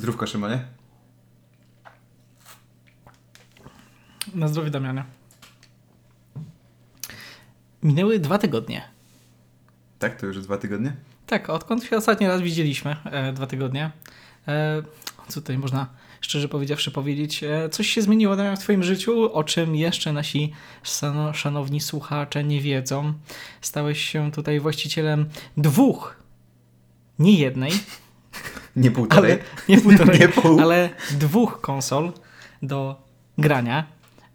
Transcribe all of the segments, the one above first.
Zdrówko Szymonie. Na zdrowie Damianie. Minęły dwa tygodnie. Tak, to już dwa tygodnie? Tak, odkąd się ostatni raz widzieliśmy, e, dwa tygodnie. E, co tutaj można szczerze powiedziawszy powiedzieć? E, coś się zmieniło Damian, w Twoim życiu, o czym jeszcze nasi szano- szanowni słuchacze nie wiedzą. Stałeś się tutaj właścicielem dwóch, nie jednej, Nie półtorej. ale nie półtorej, Nie pół. ale dwóch konsol do grania.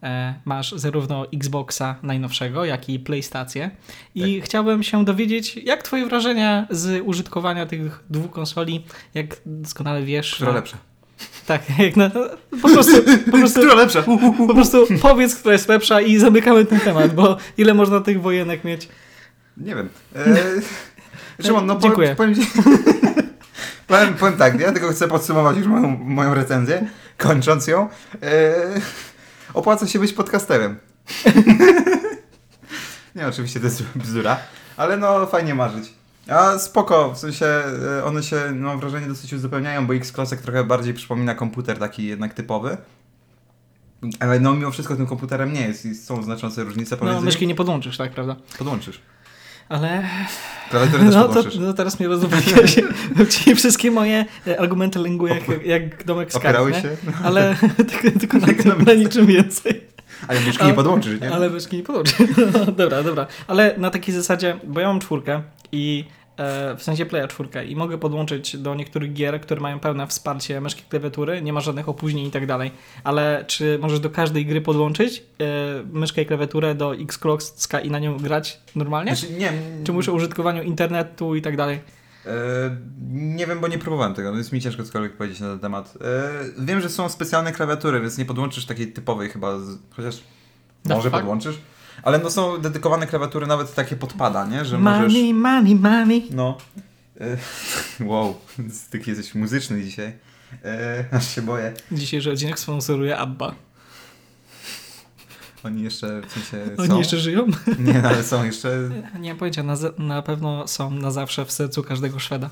E, Masz zarówno Xboxa najnowszego, jak i PlayStation. I Tak. chciałbym się dowiedzieć, jak Twoje wrażenia z użytkowania tych dwóch konsoli, jak doskonale wiesz. Która no, lepsza? Tak, jak na, po prostu, po prostu, Która lepsza? po prostu powiedz, która jest lepsza i zamykamy ten temat, bo ile można tych wojenek mieć. Nie wiem. E, Szymon, no Dziękuję. powiem, powiem, powiem, powiem tak, ja tylko chcę podsumować już moją, moją recenzję, kończąc ją. E, opłaca się być podcasterem. Nie, oczywiście to jest bzdura, ale no fajnie marzyć. A spoko, w sensie e, one się, mam wrażenie, dosyć uzupełniają, bo X-Klasek trochę bardziej przypomina komputer taki jednak typowy. Ale no mimo wszystko tym komputerem nie jest i są znaczące różnice No, pomiędzy... myszki nie podłączysz, tak, prawda? Podłączysz. Ale Klawiaturę też no, to, podłączysz. no teraz mnie rozumiesz. Ci wszystkie moje e, argumenty lęgu jak, jak domek z kart, się? Ale tylko, tylko na, tym, na niczym więcej. Ale myszki nie podłączysz, nie? Ale myszki nie podłączy. No, dobra, dobra. Ale na takiej zasadzie, bo ja mam czwórkę i w sensie playa czwórkę i mogę podłączyć do niektórych gier, które mają pełne wsparcie myszki klawiatury, nie ma żadnych opóźnień i tak dalej. Ale czy możesz do każdej gry podłączyć e, myszkę i klawiaturę do Xclockska i na nią grać normalnie? Znaczy, nie, Czy muszę użytkowaniu internetu i tak dalej? e, nie wiem, bo nie próbowałem tego, no jest mi ciężko cokolwiek powiedzieć na ten temat. E, wiem, że są specjalne klawiatury, więc nie podłączysz takiej typowej chyba, z, chociaż może fuck? podłączysz. Ale no są dedykowane klawiatury, nawet takie podpada, nie? Że możesz... Money, money, money. No. E, wow, ty jesteś muzyczny dzisiaj. E, aż się boję. Dzisiejszy odcinek sponsoruje Abba. Oni jeszcze w sensie Oni są? jeszcze żyją? Nie, ale są jeszcze Nie mam pojęcia, na, na pewno są na zawsze w sercu każdego Szweda.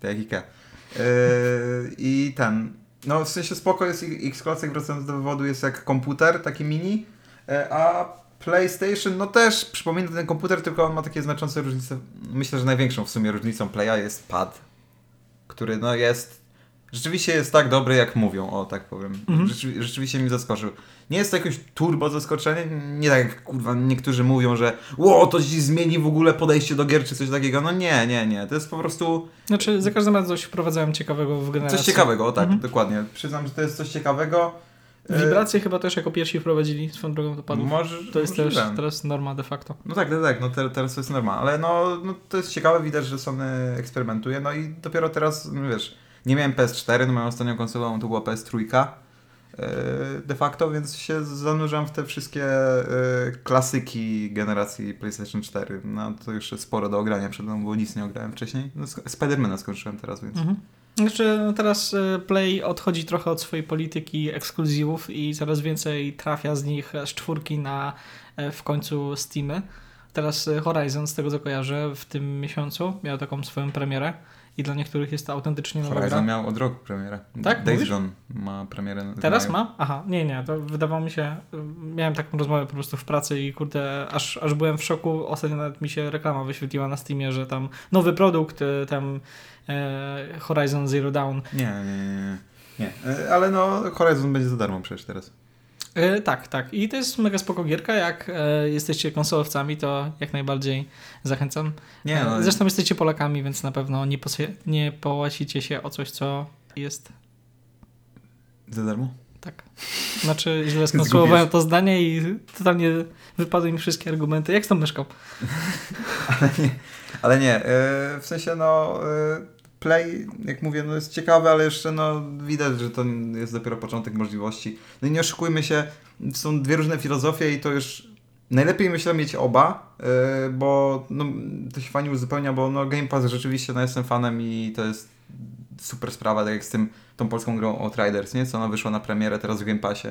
Tak jak Ikea. Yy, I ten. No w sensie spoko jest X-Classic wracając do wywodu jest jak komputer, taki mini, e, a PlayStation no też przypomina ten komputer, tylko on ma takie znaczące różnice. Myślę, że największą w sumie różnicą Playa jest pad, który no jest rzeczywiście jest tak dobry jak mówią, o tak powiem. Mhm. Rzeczy, rzeczywiście mi zaskoczył. Nie jest to jakieś turbo zaskoczenie, nie tak jak kurwa niektórzy mówią, że ło, to ci zmieni w ogóle podejście do gier czy coś takiego. No nie, nie, nie. To jest po prostu Znaczy, za każdym razem coś wprowadzałem ciekawego w generację. Coś ciekawego, o tak, Mhm. dokładnie. Przyznam, że to jest coś ciekawego. E, Wibracje chyba też jako pierwsi wprowadzili swoją drogą do padów. Może, To jest też teraz norma de facto. No tak, tak, tak, no te, teraz to jest norma, ale no, no to jest ciekawe, widać, że Sony eksperymentuje, no i dopiero teraz, no wiesz, nie miałem PS4, no moją ostatnią konsolą to była PS3 e, de facto, więc się zanurzam w te wszystkie e, klasyki generacji PlayStation 4. No to jeszcze sporo do ogrania przed mną, bo nic nie ograłem wcześniej. No, Spidermana skończyłem teraz, więc... Mhm. Znaczy, no teraz e, Play odchodzi trochę od swojej polityki ekskluzywów i coraz więcej trafia z nich z czwórki na e, w końcu Steamy. Teraz e, Horizon, z tego co kojarzę, w tym miesiącu miał taką swoją premierę i dla niektórych jest to autentycznie nowa gra. Horizon miał od roku premierę. Tak? Days? Gone ma premierę Teraz ma? Aha, nie, nie, to wydawało mi się, miałem taką rozmowę po prostu w pracy i kurde, aż, aż byłem w szoku, ostatnio nawet mi się reklama wyświetliła na Steamie, że tam nowy produkt, e, tam Horizon Zero Dawn. Nie, nie, nie, nie. nie. E, Ale no, Horizon będzie za darmo przecież teraz. E, tak, tak. I to jest mega spoko gierka, jak e, jesteście konsolowcami, to jak najbardziej zachęcam. Nie, E, no, Zresztą jesteście Polakami, więc na pewno nie, posie- nie połasicie się o coś, co jest za darmo? tak. Znaczy, źle skonstruowałem to zdanie i totalnie wypadły mi wszystkie argumenty. Jak z tą myszką? Ale nie, e, w sensie no, e, Play, jak mówię, no jest ciekawy, ale jeszcze no widać, że to jest dopiero początek możliwości. No i nie oszukujmy się, są dwie różne filozofie i to już najlepiej myślę mieć oba, e, bo no, to się fajnie uzupełnia, bo no Game Pass rzeczywiście, no jestem fanem i to jest super sprawa, tak jak z tym, tą polską grą Outriders, nie? Co ona wyszła na premierę teraz w Game Passie.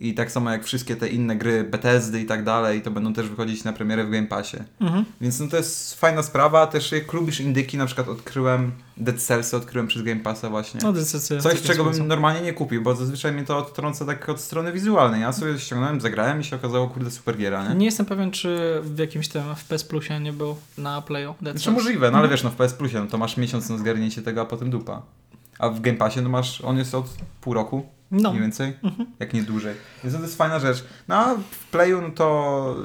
I tak samo jak wszystkie te inne gry Bethesdy i tak dalej, to będą też wychodzić na premierę w Game Passie. Mhm. Więc no to jest fajna sprawa. Też jak lubisz indyki, na przykład odkryłem Dead Cells, odkryłem przez Game Passa właśnie. No, decyzja. Coś, czego bym normalnie nie kupił, bo zazwyczaj mnie to odtrąca tak od strony wizualnej. Ja sobie ściągnąłem, zagrałem i się okazało, kurde, super giera, nie? Nie jestem pewien, czy w jakimś tym FPS Plusie nie był na Playu. Dead Znaczy Cells. możliwe, no ale wiesz, no w PS Plusie, no to masz miesiąc na zgarnięcie tego, a potem dupa. A w Game Passie, no masz, on jest od pół roku, No. mniej więcej, jak nie dłużej. Więc to jest fajna rzecz. No a w Playu, no to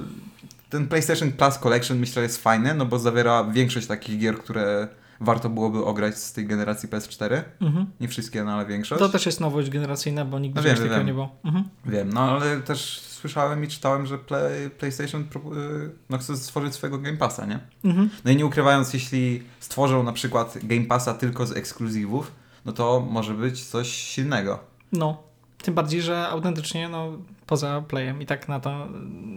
ten PlayStation Plus Collection myślę jest fajny, no bo zawiera większość takich gier, które warto byłoby ograć z tej generacji PS4. Mhm. Nie wszystkie, no ale większość. To też jest nowość generacyjna, bo nigdy No wiem, takiego wiem. nie było. Mhm. Wiem, no ale też słyszałem i czytałem, że play, PlayStation y, no, chce stworzyć swojego Game Passa, nie? Mhm. No i nie ukrywając, jeśli stworzą na przykład Game Passa tylko z ekskluzywów, no to może być coś silnego. No. Tym bardziej, że autentycznie, no, poza playem i tak na to,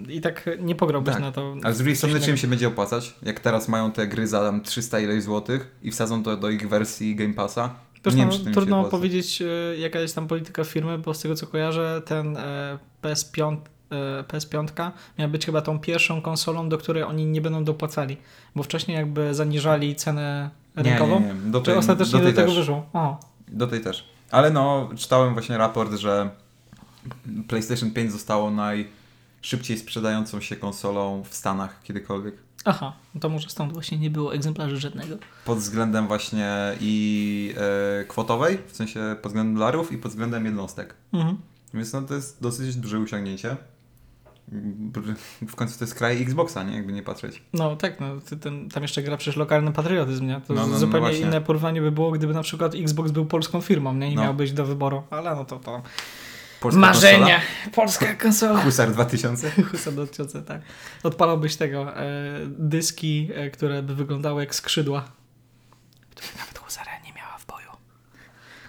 i tak nie pograłbyś Tak. na to. Ale z drugiej strony czym się będzie opłacać? Jak teraz mają te gry za tam 300 ileś złotych i wsadzą to do ich wersji Game Passa? Wiesz, nie no, wiem, trudno powiedzieć, e, jaka jest tam polityka firmy, bo z tego co kojarzę, ten e, PS5, e, PS5 miała być chyba tą pierwszą konsolą, do której oni nie będą dopłacali, bo wcześniej jakby zaniżali cenę rynkową. Nie, nie, nie. Do Czy tej, ostatecznie do do, tej tego też. wyszło? Do tej też. Ale no, czytałem właśnie raport, że PlayStation 5 zostało najszybciej sprzedającą się konsolą w Stanach kiedykolwiek. aha, no to może stąd właśnie nie było egzemplarzy żadnego. Pod względem właśnie i e, kwotowej, w sensie pod względem dolarów i pod względem jednostek. Mhm. Więc no to jest dosyć duże osiągnięcie. W końcu to jest kraj Xboxa, nie? Jakby nie patrzeć. No tak, no, ty, ten, tam jeszcze gra przecież lokalny patriotyzm, nie? To No, no, no zupełnie właśnie. inne porównanie by było, gdyby na przykład Xbox był polską firmą, nie? I No. miał być do wyboru, ale no to to Polska marzenie! Polska konsola! Konsola? Husar 2000? Husa do odciące, tak. Odpalałbyś tego, e, dyski, e, które by wyglądały jak skrzydła, które nawet husara nie miała w boju.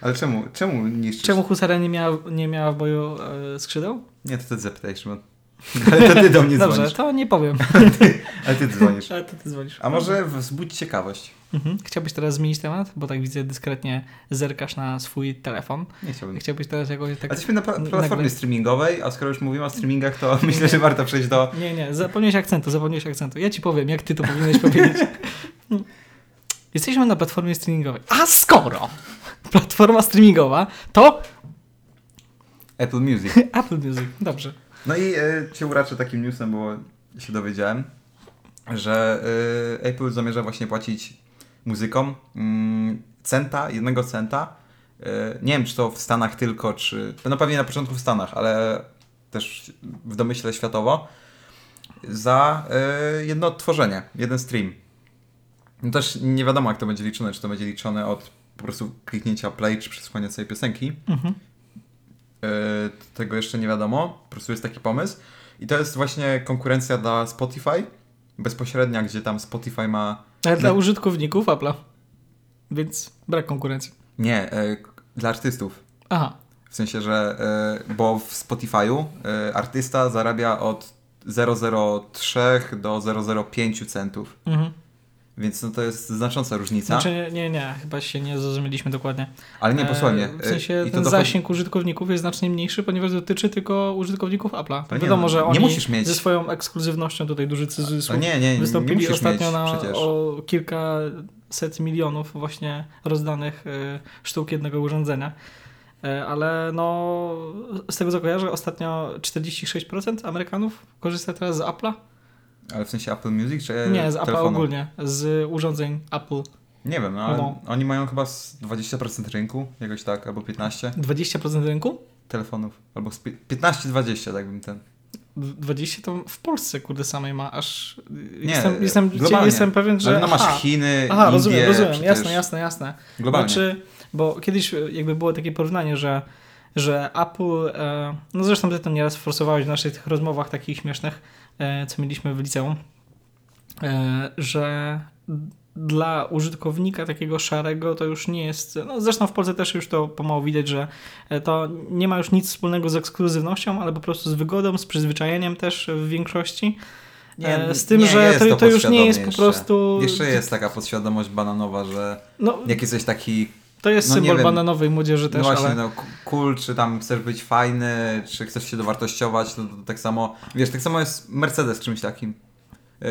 Ale czemu? Czemu niszczysz? Czemu husara nie miała, nie miała w boju e, skrzydeł? Nie, to ty zapytaj, Szymon. Ale to ty do mnie Dobrze, dzwonisz. to nie powiem. Ale ty dzwonisz. Ale to ty dzwonisz. A może wzbudź ciekawość? Mhm. Chciałbyś teraz zmienić temat? Bo tak widzę, dyskretnie zerkasz na swój telefon. Nie chciałbym. Chciałbyś teraz jakoś tak... A jesteśmy na pla- nagle- platformie streamingowej, a skoro już mówimy o streamingach, to myślę, że warto przejść do... Nie, nie, zapomniałeś akcentu, zapomniałeś akcentu. Ja ci powiem, jak ty to powinieneś powiedzieć. Jesteśmy na platformie streamingowej. A skoro platforma streamingowa, to Apple Music. Apple Music. Dobrze. No i e, cię uraczę takim newsem, bo się dowiedziałem, że e, Apple zamierza właśnie płacić muzykom mm, centa, jednego centa. E, nie wiem, czy to w Stanach tylko, czy... No pewnie na początku w Stanach, ale też w domyśle światowo. Za jedno odtworzenie, jeden stream. No też nie wiadomo, jak to będzie liczone, czy to będzie liczone od po prostu kliknięcia play, czy przesłuchania całej piosenki. Mhm. E, tego jeszcze nie wiadomo. Po prostu jest taki pomysł. I to jest właśnie konkurencja dla Spotify. Bezpośrednia, gdzie tam Spotify ma. Ale dla użytkowników Apple'a. Więc brak konkurencji. Nie, k- dla artystów. Aha. W sensie, że. E, bo w Spotify'u artysta zarabia od 0,03 do 0,05 centów. Mhm. Więc no to jest znacząca różnica. Znaczy, nie, nie, nie, chyba się nie zrozumieliśmy dokładnie. Ale nie, posłuchaj mnie. E, W e, sensie to ten dochodzi- zasięg użytkowników jest znacznie mniejszy, ponieważ dotyczy tylko użytkowników Apple'a. Ale nie, Wiadomo, no, że nie oni musisz mieć- ze swoją ekskluzywnością, tutaj duży No cudzysłów, nie, nie, nie, nie wystąpili musisz ostatnio mieć na przecież. o kilkaset milionów właśnie rozdanych y, sztuk jednego urządzenia. Ale no, z tego co kojarzę, ostatnio 46% Amerykanów korzysta teraz z Apple'a. Ale w sensie Apple Music, czy Nie, z telefonu? ogólnie, z urządzeń Apple. Nie wiem, ale No. oni mają chyba z 20% rynku, jakoś tak, albo 15 20% rynku? telefonów, albo z pi- 15-20, tak bym ten. 20 to w Polsce, kurde, samej ma, aż y, Nie, jestem, jestem, jestem pewien, że... Ale no masz aha, Chiny, Aha, Indie, rozumiem, rozumiem, przecież jasne, jasne, jasne. Globalnie. Znaczy, bo kiedyś jakby było takie porównanie, że, że Apple, e, no zresztą ty to nieraz forsowałeś w naszych tych rozmowach takich śmiesznych, e, co mieliśmy w liceum, e, że dla użytkownika takiego szarego to już nie jest, no zresztą w Polsce też już to pomału widać, że e, to nie ma już nic wspólnego z ekskluzywnością, ale po prostu z wygodą, z przyzwyczajeniem też w większości. E, z tym, nie że jest to, to już nie jest po jeszcze. prostu... Jeszcze jest taka podświadomość bananowa, że No, jak jesteś taki To jest No symbol bananowej młodzieży No też, właśnie, ale... no cool, czy tam chcesz być fajny, czy chcesz się dowartościować, to, to tak samo, wiesz, tak samo jest Mercedes czymś takim,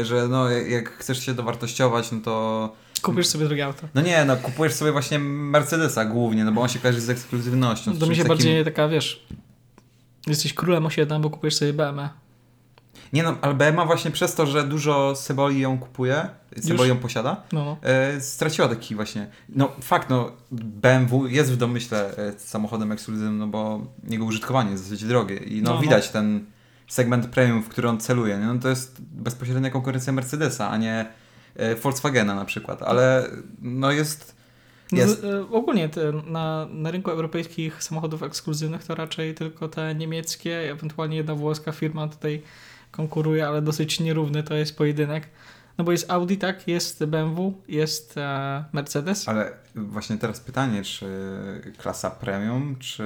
że no jak chcesz się dowartościować, no to Kupisz sobie drugie auto. no nie, no kupujesz sobie właśnie Mercedesa głównie, no bo on się kojarzy z ekskluzywnością. z To mi się takim- bardziej taka, wiesz, jesteś królem osiedla, bo kupujesz sobie BMW. Nie no, ale BMA właśnie przez to, że dużo Seboli ją kupuje, Seboli ją posiada, No, e, straciła taki właśnie, no fakt, no BMW jest w domyśle samochodem ekskluzywnym, no bo jego użytkowanie jest dosyć drogie i no, No, no. widać ten segment premium, w który on celuje, nie? no to jest bezpośrednia konkurencja Mercedesa, a nie e, Volkswagena na przykład, ale no jest, No, jest. e, ogólnie te, na, na rynku europejskich samochodów ekskluzywnych to raczej tylko te niemieckie, ewentualnie jedna włoska firma tutaj konkuruje, ale dosyć nierówny to jest pojedynek. No bo jest Audi, tak, jest BMW, jest e, Mercedes. Ale właśnie teraz pytanie, czy klasa premium, czy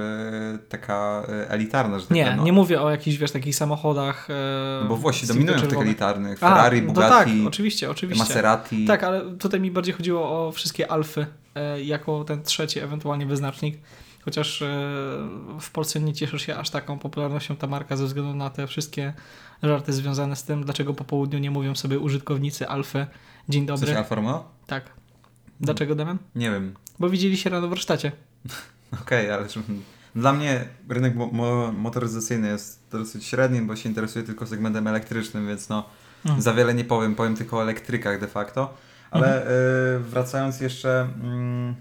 taka e, elitarna, że tak Nie, no. nie mówię o jakichś, wiesz, takich samochodach. E, No bo Włosi dominują w tych elitarnych. Ferrari, no Bugatti, To tak, oczywiście, oczywiście. Maserati. Tak, ale tutaj mi bardziej chodziło o wszystkie alfy e, jako ten trzeci ewentualnie wyznacznik. Chociaż e, w Polsce nie cieszy się aż taką popularnością ta marka ze względu na te wszystkie żarty związane z tym, dlaczego po południu nie mówią sobie użytkownicy alfy dzień dobry. sensie Alfa Romeo? Tak. Dlaczego, Damian? Nie wiem. Bo widzieli się rano w warsztacie. Okej, ale czy... dla mnie rynek mo- mo- motoryzacyjny jest dosyć średni, bo się interesuje tylko segmentem elektrycznym, więc no Mhm. za wiele nie powiem, powiem tylko o elektrykach de facto. Ale Mhm. y, wracając jeszcze mm,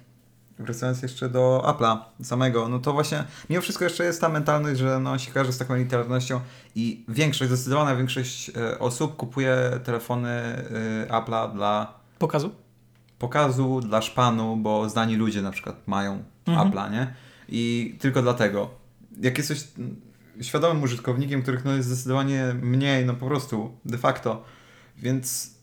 wracając jeszcze do Apple'a samego, no to właśnie mimo wszystko jeszcze jest ta mentalność, że no się kojarzy z taką elitarnością i większość, zdecydowana większość y, osób kupuje telefony y, Apple'a dla Pokazu? pokazu, dla szpanu, bo znani ludzie na przykład mają Mhm. Apple'a, nie? I tylko dlatego. Jak jesteś świadomym użytkownikiem, których no jest zdecydowanie mniej, no po prostu, de facto, więc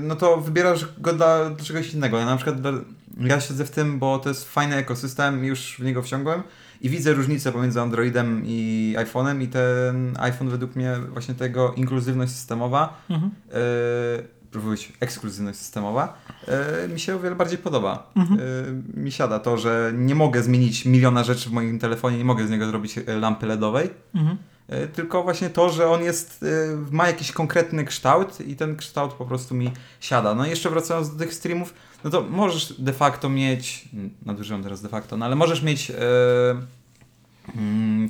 no to wybierasz go dla, dla czegoś innego. Ja na przykład dla, ja siedzę w tym, bo to jest fajny ekosystem, już w niego wciągłem i widzę różnicę pomiędzy Androidem i iPhone'em i ten iPhone według mnie właśnie tego inkluzywność systemowa Mhm. yy, ekskluzywność systemowa, yy, mi się o wiele bardziej podoba. Mhm. Yy, mi siada to, że nie mogę zmienić miliona rzeczy w moim telefonie, nie mogę z niego zrobić lampy LEDowej, Mhm. Yy, tylko właśnie to, że on jest, yy, ma jakiś konkretny kształt i ten kształt po prostu mi siada. No i jeszcze wracając do tych streamów, no to możesz de facto mieć, nadużywam teraz de facto, no ale możesz mieć yy,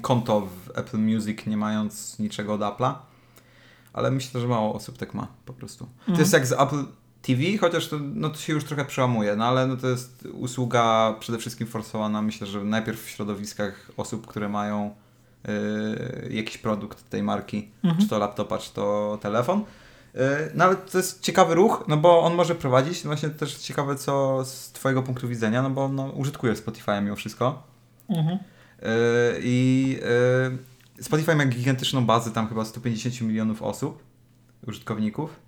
konto w Apple Music nie mając niczego od Apple'a, ale myślę, że mało osób tak ma po prostu. To Mhm. jest jak z Apple TV, chociaż to, no, to się już trochę przełamuje, no ale no, to jest usługa przede wszystkim forsowana, myślę, że najpierw w środowiskach osób, które mają jakiś produkt tej marki, Mhm. czy to laptopa, czy to telefon. Yy, No ale to jest ciekawy ruch, no bo on może prowadzić, no właśnie też ciekawe co z twojego punktu widzenia, no bo no, użytkuje Spotify'a mimo wszystko. Mhm. Yy, I Spotify ma gigantyczną bazę, tam chyba 150 milionów osób, użytkowników.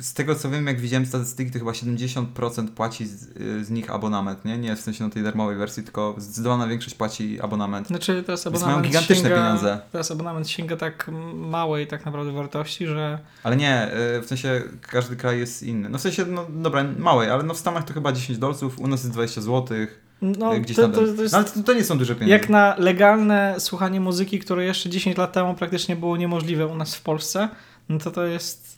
Z tego co wiem, jak widziałem statystyki, to chyba 70% płaci z, z nich abonament, nie? Nie w sensie na tej darmowej wersji, tylko zdecydowana większość płaci abonament. Znaczy teraz Więc abonament mają gigantyczne sięga, pieniądze. Teraz abonament sięga tak małej tak naprawdę wartości, że Ale nie, yy, w sensie każdy kraj jest inny. No w sensie, no dobra, małej, ale no w Stanach to chyba 10 dolców, u nas jest 20 zł, no, gdzieś to, to, to jest no, ale to, to nie są duże pieniądze. jak na legalne słuchanie muzyki, które jeszcze 10 lat temu praktycznie było niemożliwe u nas w Polsce, no to to jest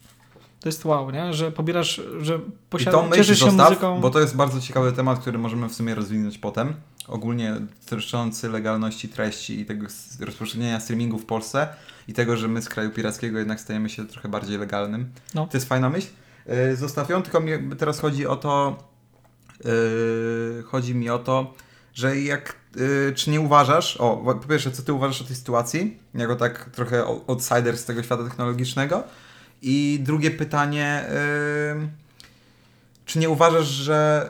to jest wow, nie? Że pobierasz, że posiadasz, cieszysz się zostaw, muzyką. bo to jest bardzo ciekawy temat, który możemy w sumie rozwinąć potem. Ogólnie dotyczący legalności treści i tego rozpowszechnienia streamingu w Polsce i tego, że my z kraju pirackiego jednak stajemy się trochę bardziej legalnym. No. To jest fajna myśl. Yy, Zostaw ją, tylko mi teraz chodzi o to, yy, chodzi mi o to, że jak, yy, czy nie uważasz, o, po pierwsze, co ty uważasz o tej sytuacji, jako tak trochę outsider z tego świata technologicznego i drugie pytanie, yy, czy nie uważasz, że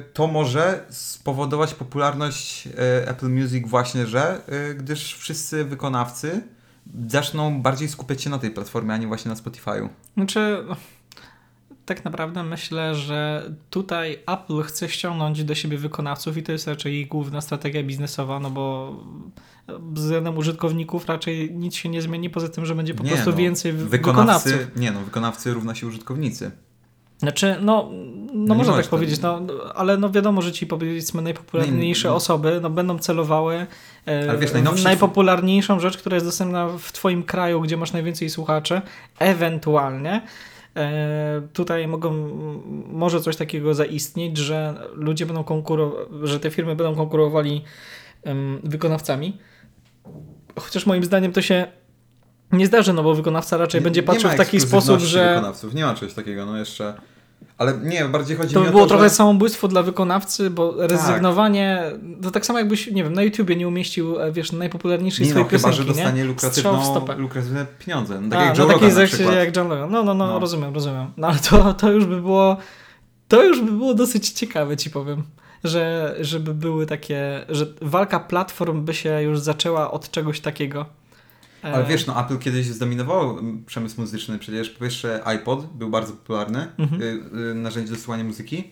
y, to może spowodować popularność y, Apple Music właśnie, że y, gdyż wszyscy wykonawcy zaczną bardziej skupiać się na tej platformie, a nie właśnie na Spotify'u. Znaczy, tak naprawdę myślę, że tutaj Apple chce ściągnąć do siebie wykonawców i to jest raczej główna strategia biznesowa, no bo względem użytkowników raczej nic się nie zmieni, poza tym, że będzie po Nie, prostu no, więcej wy- Wykonawcy, wykonawców. nie no, wykonawcy równa się użytkownicy. Znaczy, no, no nie można tak powiedzieć, no, ale no wiadomo, że ci powiedzmy najpopularniejsze Nie, nie. osoby no, będą celowały e, wiesz, w najpopularniejszą rzecz, która jest dostępna w twoim kraju, gdzie masz najwięcej słuchaczy, ewentualnie tutaj mogą, może coś takiego zaistnieć, że ludzie będą konkurować, że te firmy będą konkurowali wykonawcami. Chociaż moim zdaniem to się nie zdarzy, no bo wykonawca raczej będzie patrzył nie w taki sposób, że wykonawców, nie ma czegoś takiego, no jeszcze... Ale nie, bardziej chodzi to mi o było to, trochę że... samobójstwo dla wykonawcy, bo rezygnowanie, to tak samo jakbyś, nie wiem, na YouTubie nie umieścił, e, wiesz, najpopularniejszej Nie no, swojej chyba, piosenki, że dostanie lukratywną, lukratywne pieniądze. No, tak A, jak na Joe takiej Rogan na przykład. jak John Logan. No, no, no, No. rozumiem, rozumiem. No ale to, to już by było, to już by było dosyć ciekawe, ci powiem. Że, żeby były takie, że walka platform by się już zaczęła od czegoś takiego. E, Ale wiesz, no Apple kiedyś zdominował mm, przemysł muzyczny. Przecież po pierwsze iPod był bardzo popularny, Mhm. y, y, narzędzie do słuchania muzyki.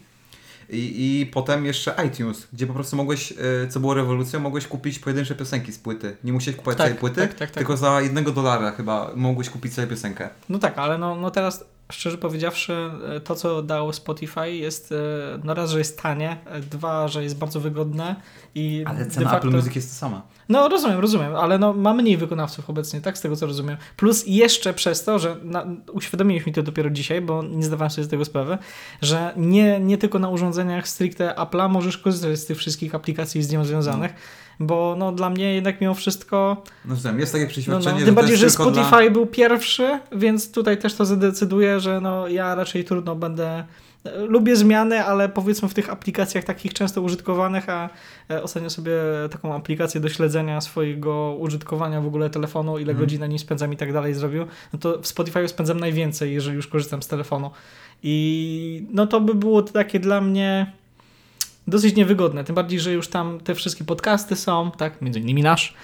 I, I potem jeszcze iTunes, gdzie po prostu mogłeś, y, co było rewolucją, mogłeś kupić pojedyncze piosenki z płyty. Nie musiałeś kupować Tak, całej płyty, tak, tak, tak. tylko za jednego dolara chyba mogłeś kupić sobie piosenkę. No tak, ale no, no teraz szczerze powiedziawszy, e, to co dało Spotify jest, e, no raz, że jest tanie, e, dwa, że jest bardzo wygodne i Ale cena facto... Apple Music jest ta sama. No rozumiem, rozumiem, ale no, ma mniej wykonawców obecnie, tak z tego co rozumiem. Plus jeszcze przez to, że na, uświadomiłeś mi to dopiero dzisiaj, bo nie zdawałem sobie z tego sprawy, że nie, nie tylko na urządzeniach stricte Apple'a możesz korzystać z tych wszystkich aplikacji z nią związanych, bo no dla mnie jednak mimo wszystko No wiem, jest takie no, przeświadczenie, no, że tym bardziej, że Spotify dla... był pierwszy, więc tutaj też to zadecyduje, że no ja raczej trudno będę. Lubię zmiany, ale powiedzmy w tych aplikacjach takich często użytkowanych, a e, ostatnio sobie taką aplikację do śledzenia swojego użytkowania w ogóle telefonu, ile Mhm. godzin na nim spędzam i tak dalej zrobił, no to w Spotify spędzam najwięcej, jeżeli już korzystam z telefonu. I no to by było takie dla mnie dosyć niewygodne, tym bardziej, że już tam te wszystkie podcasty są, tak, między innymi nasz.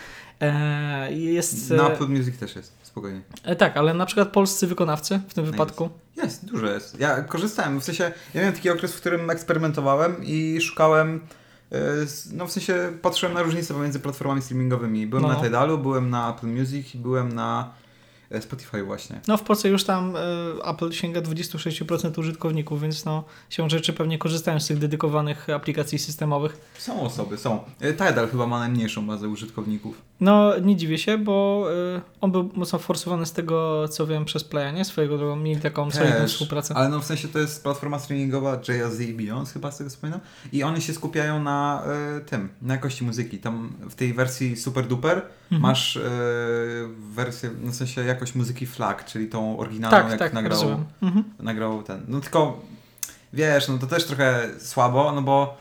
E, jest. Na e, Apple Music też jest, spokojnie. E, tak, ale na przykład polscy wykonawcy w tym No wypadku. Jest, dużo jest. Ja korzystałem, w sensie, ja miałem taki okres, w którym eksperymentowałem i szukałem, e, no w sensie patrzyłem na różnice pomiędzy platformami streamingowymi. Byłem No. na Tidalu, byłem na Apple Music i byłem na Spotify właśnie. No w Polsce już tam e, Apple sięga 26% użytkowników, więc no siłą rzeczy pewnie korzystają z tych dedykowanych aplikacji systemowych. Są osoby, są. E, Tidal chyba ma najmniejszą bazę użytkowników. No nie dziwię się, bo e, on był mocno forsowany z tego, co wiem, przez Playa, nie? Swojego drogą mieli taką solidną Też, współpracę. ale no w sensie to jest platforma streamingowa Jay-Z i Beyoncé chyba z tego co pamiętam. I oni się skupiają na e, tym, na jakości muzyki. Tam w tej wersji Super Duper Mhm. masz e, wersję, no w sensie jakość muzyki FLAC, czyli tą oryginalną tak, jak tak, nagrał. Mhm. nagrał ten. No tylko wiesz, no to też trochę słabo, no bo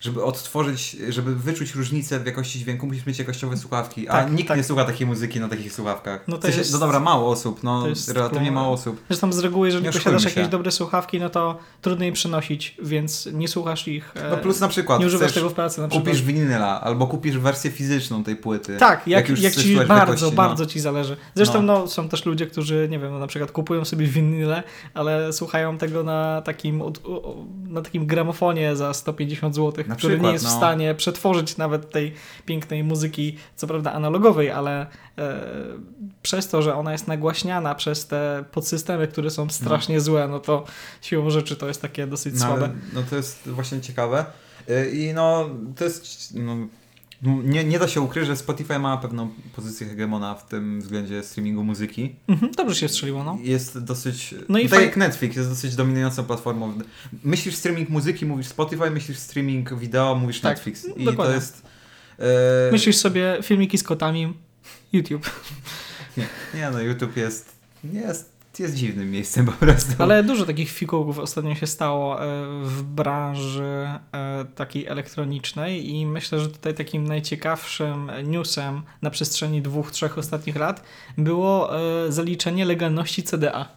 żeby odtworzyć, żeby wyczuć różnicę w jakości dźwięku, musisz mieć jakościowe słuchawki, a Tak, nikt tak. nie słucha takiej muzyki na takich słuchawkach. No to jest- no dobra, mało osób, no relatywnie mało osób. Zresztą z reguły, jeżeli posiadasz się. jakieś dobre słuchawki, no to trudno je przenosić, więc nie słuchasz ich. e, No plus na przykład nie używasz tego w pracy na przykład. kupisz winyla, albo kupisz wersję fizyczną tej płyty. Tak, jak, jak, już ci bardzo, jakości, no. bardzo ci zależy. Zresztą No. no. są też ludzie, którzy, nie wiem, no, na przykład kupują sobie winyle, ale słuchają tego na takim, na takim gramofonie za 150 zł, Na który nie przykład, jest w no. stanie przetworzyć nawet tej pięknej muzyki, co prawda analogowej, ale e, przez to, że ona jest nagłaśniana przez te podsystemy, które są strasznie złe, no to siłą rzeczy to jest takie dosyć No, ale, słabe. no to jest właśnie ciekawe. Y, I no to jest. No, nie, nie da się ukryć, że Spotify ma pewną pozycję hegemona w tym względzie streamingu muzyki. Mhm, dobrze się strzeliło, no. Jest dosyć. No No i tak jak Netflix, jest dosyć dominującą platformą. Myślisz streaming muzyki, mówisz Spotify, myślisz streaming wideo, mówisz Tak, Netflix. I dokładnie. to jest. e, Myślisz sobie filmiki z kotami, YouTube. Nie, nie, no YouTube jest. Jest, jest dziwnym miejscem po prostu. Ale dużo takich fikołków ostatnio się stało e, w branży e, takiej elektronicznej i myślę, że tutaj takim najciekawszym newsem na przestrzeni dwóch, trzech ostatnich lat było e, zaliczenie legalności CDA.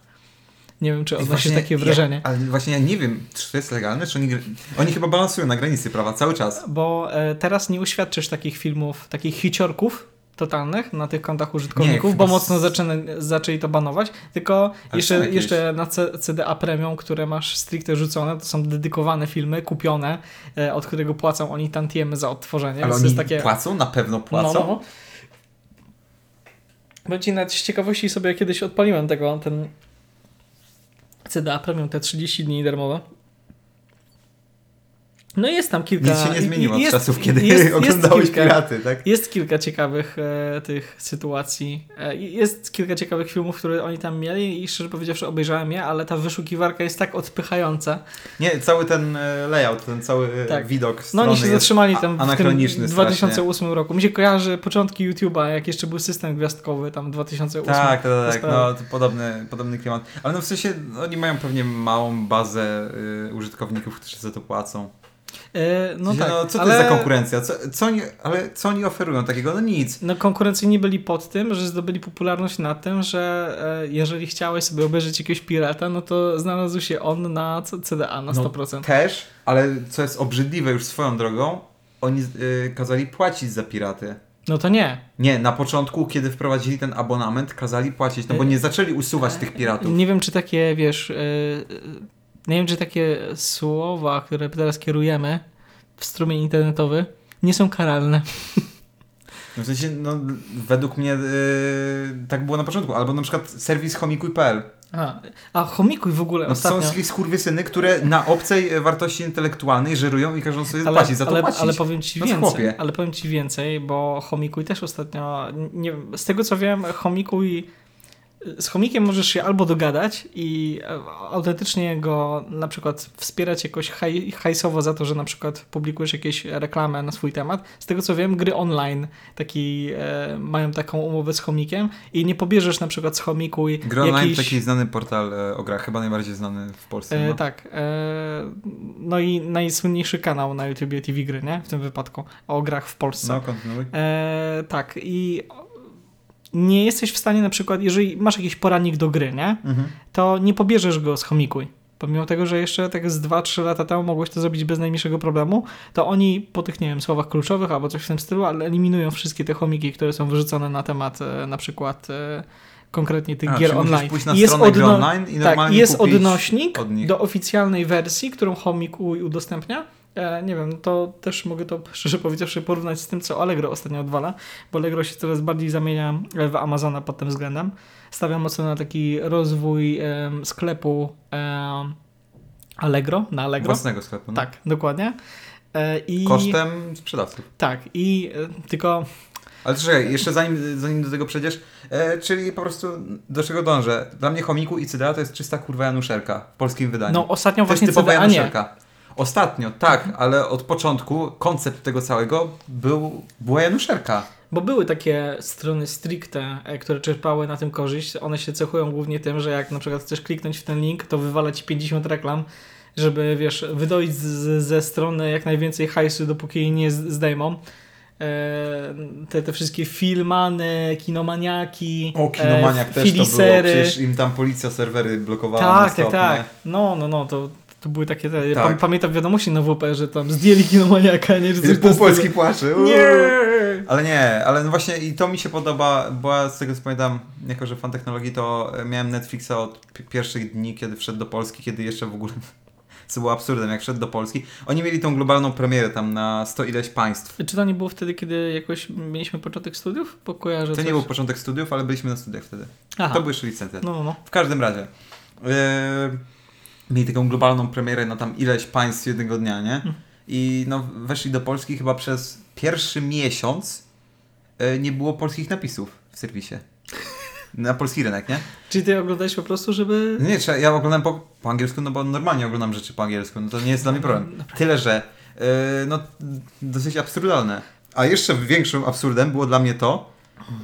Nie wiem, czy odnosisz takie wrażenie. Ja, ale właśnie ja nie wiem, czy to jest legalne, czy oni. Oni chyba balansują na granicy prawa cały czas. Bo teraz nie uświadczysz takich filmów, takich hiciorków totalnych na tych kontach użytkowników, Nie, bo mocno zaczyna, zaczęli to banować, tylko jeszcze, jakieś- jeszcze na CDA Premium, które masz stricte rzucone, to są dedykowane filmy, kupione, e, od którego płacą oni tantiemy za odtworzenie, Ale oni takie... płacą? Na pewno płacą? No, no. Ci nawet z ciekawości sobie kiedyś odpaliłem tego, ten CDA Premium, te 30 dni darmowe. No jest tam kilka... Nic się nie zmieniło jest, od czasów, kiedy jest, jest oglądałeś kilka, piraty, tak? Jest kilka ciekawych e, tych sytuacji. E, jest kilka ciekawych filmów, które oni tam mieli i szczerze powiedziawszy obejrzałem je, ale ta wyszukiwarka jest tak odpychająca. Nie, cały ten e, layout, ten cały e, Tak. widok No strony oni się jest zatrzymali tam w tym strasznie. 2008 roku. Mi się kojarzy początki YouTube'a, jak jeszcze był system gwiazdkowy, tam 2008. Tak, tak, tak, no podobny, podobny klimat. Ale no w sensie oni mają pewnie małą bazę y, użytkowników, którzy za to płacą. E, no tak, no co to ale... jest za konkurencja? Co, co oni, ale co oni oferują takiego? No nic. No konkurencyjni byli pod tym, że zdobyli popularność na tym, że e, jeżeli chciałeś sobie obejrzeć jakiegoś pirata, no to znalazł się on na CDA na No 100%. Też, ale co jest obrzydliwe już swoją drogą, oni y, kazali płacić za piraty. No to nie. Nie, na początku, kiedy wprowadzili ten abonament, kazali płacić, no bo nie zaczęli usuwać tych piratów. Nie wiem, czy takie, wiesz, nie wiem, czy takie słowa, które teraz kierujemy w strumień internetowy, nie są karalne. No w sensie, no według mnie y, tak było na początku, albo na przykład serwis homikuj.pl. A, a chomikuj w ogóle No ostatnio. są skurwysyny, które na obcej wartości intelektualnej żerują i każą sobie ale, płacić, za to ale, płacić. ale powiem ci No więcej, chłopie. ale powiem ci więcej, bo Homikuj też ostatnio, nie, z tego co wiem, Homikuj, z Chomikiem możesz się albo dogadać i e, autentycznie go na przykład wspierać jakoś haj, hajsowo za to, że na przykład publikujesz jakieś reklamę na swój temat. Z tego co wiem, gry online taki, e, mają taką umowę z Chomikiem i nie pobierzesz na przykład z Homikuj Gry Online jakiś... taki znany portal e, o grach, chyba najbardziej znany w Polsce. E, no. tak. E, no i najsłynniejszy kanał na YouTubie TV Gry, nie? W tym wypadku. O grach w Polsce. no, kontynuuj. E, tak. I nie jesteś w stanie na przykład, jeżeli masz jakiś poradnik do gry, nie? Mhm. To nie pobierzesz go z Homikuj. Pomimo tego, że jeszcze tak z 2-3 lata temu mogłeś to zrobić bez najmniejszego problemu, to oni po tych, nie wiem, słowach kluczowych albo coś w tym stylu, ale eliminują wszystkie te chomiki, które są wyrzucone na temat e, na przykład e, konkretnie tych A, gier online. pójść na jest odno- online i tak, jest odnośnik od do oficjalnej wersji, którą Homikuj udostępnia. E, nie wiem, to też mogę to szczerze powiedziawszy porównać z tym, co Allegro ostatnio odwala, bo Allegro się coraz bardziej zamienia w Amazona pod tym względem. Stawiam mocno na taki rozwój sklepu Allegro, na Allegro. Własnego sklepu. No. Tak, dokładnie. E, i, Kosztem sprzedawców. Tak, i e, tylko Ale czekaj, jeszcze zanim, zanim do tego przejdziesz, e, czyli po prostu do czego dążę? Dla mnie Chomiku i CDA to jest czysta kurwa Januszerka w polskim wydaniu. no ostatnio to jest właśnie typowa CDA nie. Ostatnio, tak, ale od początku koncept tego całego był, była Januszerka. Bo były takie strony stricte, e, które czerpały na tym korzyść. One się cechują głównie tym, że jak na przykład chcesz kliknąć w ten link, to wywala ci 50 reklam, żeby wiesz, wydoić z, ze strony jak najwięcej hajsu, dopóki jej nie zdejmą. E, Te, te wszystkie filmany, kinomaniaki, O, Kinomaniak e, też to było, przecież im tam policja serwery blokowała Tak, tak, tak. No, no, no, to, to były takie te, Tak. pam, pamiętam wiadomości na WP, że tam zdjęli kinomaniaka, nie? Że Pół Polski płacze. uuu. Nie! Ale nie, ale no właśnie i to mi się podoba, bo ja z tego co pamiętam, jako że fan technologii, to miałem Netflixa od pi- pierwszych dni, kiedy wszedł do Polski, kiedy jeszcze w ogóle, co było absurdem, jak wszedł do Polski. Oni mieli tą globalną premierę tam na sto ileś państw. Czy to nie było wtedy, kiedy jakoś mieliśmy początek studiów? Bo kojarzę To coś. nie był początek studiów, ale byliśmy na studiach wtedy. Aha. To były jeszcze licencje. No, no, no. W każdym razie. Yy, mieli taką globalną premierę na tam ileś państw jednego dnia, nie? Mhm. I no, weszli do Polski chyba przez pierwszy miesiąc yy, nie było polskich napisów w serwisie. Na polski rynek, nie? Czyli ty oglądałeś po prostu, żeby... No nie, trzeba, ja oglądam po, po angielsku, no bo normalnie oglądam rzeczy po angielsku, no to nie jest dla mnie problem. Tyle, że yy, no dosyć absurdalne. A jeszcze większym absurdem było dla mnie to,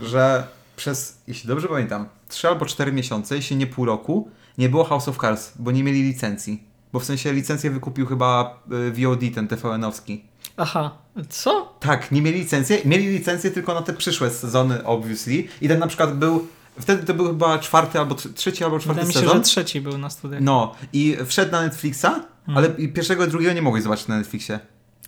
że przez, jeśli dobrze pamiętam, 3 albo 4 miesiące, jeśli nie pół roku, nie było House of Cards, bo nie mieli licencji. Bo w sensie licencję wykupił chyba y, VOD, ten TVN-owski. Aha. Co? Tak, nie mieli licencję. Mieli licencję tylko na te przyszłe sezony, obviously. I ten na przykład był, wtedy to był chyba czwarty albo tr- trzeci albo czwarty Wydaje mi się, sezon. że trzeci był na studiach. No, i wszedł na Netflixa, Hmm. ale pierwszego i drugiego nie mogłeś zobaczyć na Netflixie.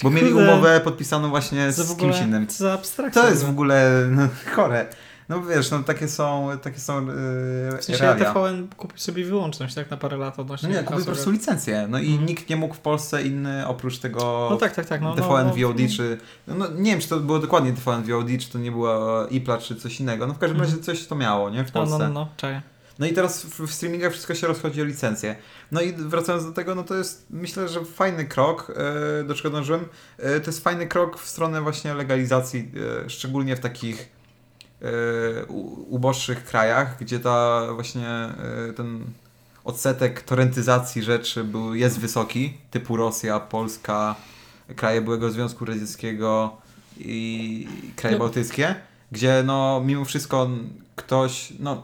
Bo mieli umowę podpisaną właśnie z kimś innym. Za abstrakcja. To jest w ogóle no, chore. No wiesz, no takie są, takie są yy, W sensie realia. TVN kupił sobie wyłączność tak na parę lat No odnośnie nie, kupił po prostu licencję. No i Mhm. nikt nie mógł w Polsce inny oprócz tego No tak, tak, tak. No, TVN no, no, VOD, czy... No, nie wiem, czy to było dokładnie TVN VOD, czy to nie była IPLA, czy coś innego. No w każdym Mhm. razie coś to miało, nie? W No, Polsce. no, no, no, czaję. No i teraz w, streamingach wszystko się rozchodzi o licencję. No i wracając do tego, no to jest myślę, że fajny krok, e, do czego dążyłem. E, to jest fajny krok w stronę właśnie legalizacji, e, szczególnie w takich e, uboższych krajach, gdzie ta właśnie e, ten odsetek torentyzacji rzeczy był, jest wysoki, typu Rosja, Polska, kraje byłego Związku Radzieckiego i kraje No. bałtyckie, gdzie no mimo wszystko ktoś, no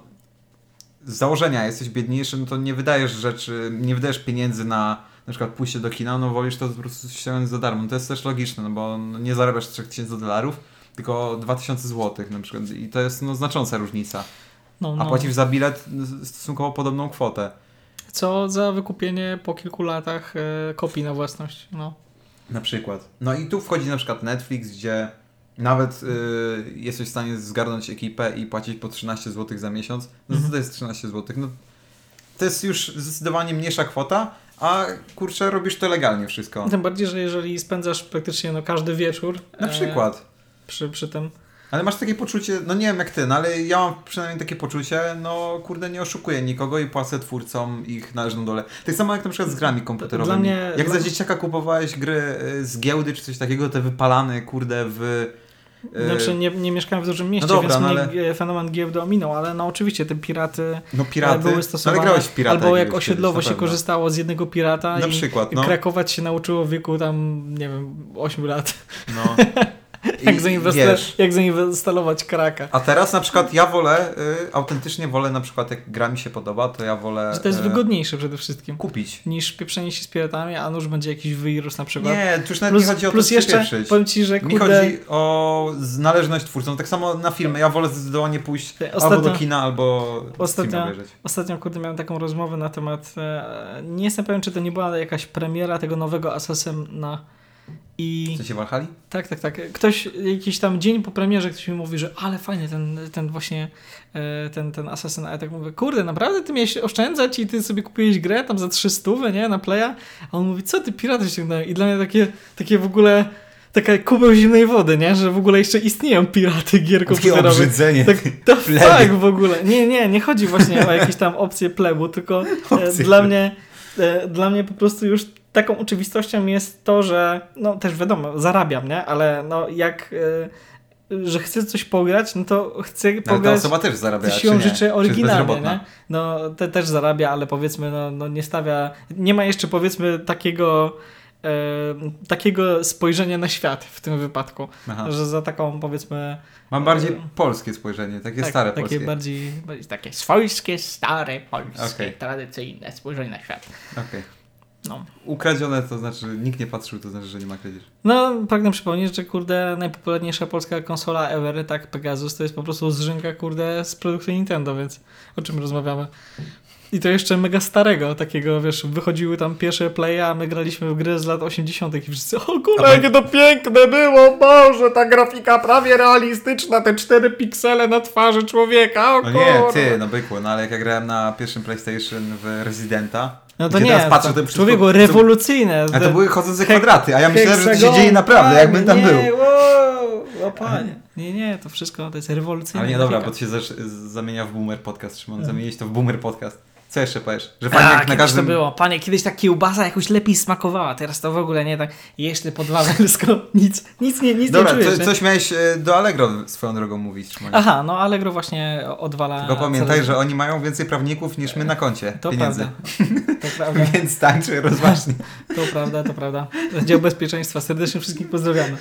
z założenia jesteś biedniejszy, no to nie wydajesz rzeczy, nie wydajesz pieniędzy na na przykład pójście do kina, no wolisz to po prostu ściągnąć za darmo. No to jest też logiczne, no bo no, nie zarabiasz 3000 dolarów, tylko 2000 złotych na przykład i to jest no znacząca różnica. No, A no. płacisz za bilet stosunkowo podobną kwotę. Co za wykupienie po kilku latach e, kopii na własność. No. Na przykład. No i tu wchodzi na przykład Netflix, gdzie nawet y, jesteś w stanie zgarnąć ekipę i płacić po 13 zł za miesiąc. No co to jest 13 zł? No, to jest już zdecydowanie mniejsza kwota, a kurczę, robisz to legalnie wszystko. Tym bardziej, że jeżeli spędzasz praktycznie no, każdy wieczór Na e, przykład. Przy, przy tym. Ale masz takie poczucie, no nie wiem jak ty, no ale ja mam przynajmniej takie poczucie, no kurde nie oszukuję nikogo i płacę twórcom ich należną dolę. Tak samo jak na przykład z grami komputerowymi. Mnie- jak dla- za dzieciaka kupowałeś gry y, z giełdy czy coś takiego, te wypalane kurde w... y, Znaczy nie, nie mieszkałem w dużym mieście, no dobra, więc no ale- e, fenomen giełdy ominął, ale no oczywiście te piraty, No piraty, były no, stosowane. ale grałeś pirata albo jak osiedlowo kiedyś, się korzystało z jednego pirata Na i przykład, no. krakować się nauczyło w wieku tam, nie wiem, 8 lat. no. Jak, wiesz, jak zainstalować kraka. a teraz na przykład ja wolę, y, autentycznie wolę na przykład jak gra mi się podoba, to ja wolę Że to jest y, wygodniejsze przede wszystkim kupić. niż pieprzenie się z piratami, a nuż będzie jakiś wirus na przykład. Nie, tu już nawet plus nie chodzi o plus to, jeszcze, przypieprzyć. powiem Ci, że Mi kurde, chodzi o znależność twórcą. Tak samo na filmy. Ja wolę zdecydowanie pójść Ostatnio- albo do kina, albo ostatnio- obejrzeć. Ostatnio, kurde, miałem taką rozmowę na temat. E, nie jestem pewien, czy to nie była jakaś premiera tego nowego Assassina. I W sensie Walhali? tak, tak, tak. Ktoś jakiś tam dzień po premierze ktoś mi mówi, że ale fajny ten, ten właśnie e, ten, ten Assassin. A ja tak mówię, kurde, naprawdę ty miałeś oszczędzać i ty sobie kupiłeś grę tam za 300, nie, na playa? A on mówi, co ty piraty ściągnąłem? I dla mnie takie, takie w ogóle taka kubeł zimnej wody, nie? Że w ogóle jeszcze istnieją piraty gier Takie komputerowych. obrzydzenie. Tak, to tak w ogóle. Nie, nie, nie chodzi właśnie o jakieś tam opcje plebu, tylko e, Opcje dla mnie e, dla mnie po prostu już taką oczywistością jest to, że no też wiadomo, zarabiam, nie? Ale no jak e, że chcę coś pograć, no to chcę Ale ta pograć osoba też zarabia, czy siłą nie? jest oryginalnie, nie? No te też zarabia, ale powiedzmy no, no nie stawia, nie ma jeszcze powiedzmy takiego e, takiego spojrzenia na świat w tym wypadku, Aha. że za taką powiedzmy Mam bardziej polskie spojrzenie, takie tak, stare takie polskie. bardziej, bardziej takie swojskie, stare, polskie, Okej. tradycyjne spojrzenie na świat. Okej. No. Ukradzione to znaczy, nikt nie patrzył, to znaczy, że nie ma kradzieży. no, pragnę przypomnieć, że kurde, najpopularniejsza polska konsola ever, tak, Pegasus, to jest po prostu zrzynka, kurde, z produktu Nintendo, więc o czym rozmawiamy? I to jeszcze mega starego, takiego, wiesz, wychodziły tam pierwsze play, a my graliśmy w gry z lat 80. i wszyscy, o A kurde, bo- jakie to piękne było, Boże, ta grafika prawie realistyczna, te cztery piksele na twarzy człowieka, o No nie, ty, no bykło, no ale jak ja grałem na pierwszym PlayStation w Residenta, No to gdzie nie, teraz patrzę, to, to wszystko- człowieku, to- rewolucyjne. A to były chodzące kwadraty, a ja myślałem, że to się heksagon, dzieje naprawdę, jakbym tam był. Wow, o panie. Nie, nie, to wszystko to jest rewolucyjne. Ale nie, dobra, bo to się zamienia w Boomer Podcast, Szymon. Zamienić to w Boomer Podcast. Co jeszcze powiesz? Że fajnie A, jak na kiedyś każdym... to było. Panie, kiedyś ta kiełbasa jakoś lepiej smakowała, teraz to w ogóle nie tak. Jeszcze po dwa nic, nic nie, nic Dobra, nie czujesz. coś miałeś e, do Allegro swoją drogą mówić, Szymon. Aha, no Allegro właśnie odwala... Tylko pamiętaj, że oni mają więcej prawników niż my na koncie To pieniędzy. prawda. To prawda, Więc tańczy rozważnie. to prawda, to prawda. Dział Bezpieczeństwa, serdecznie wszystkich pozdrawiamy.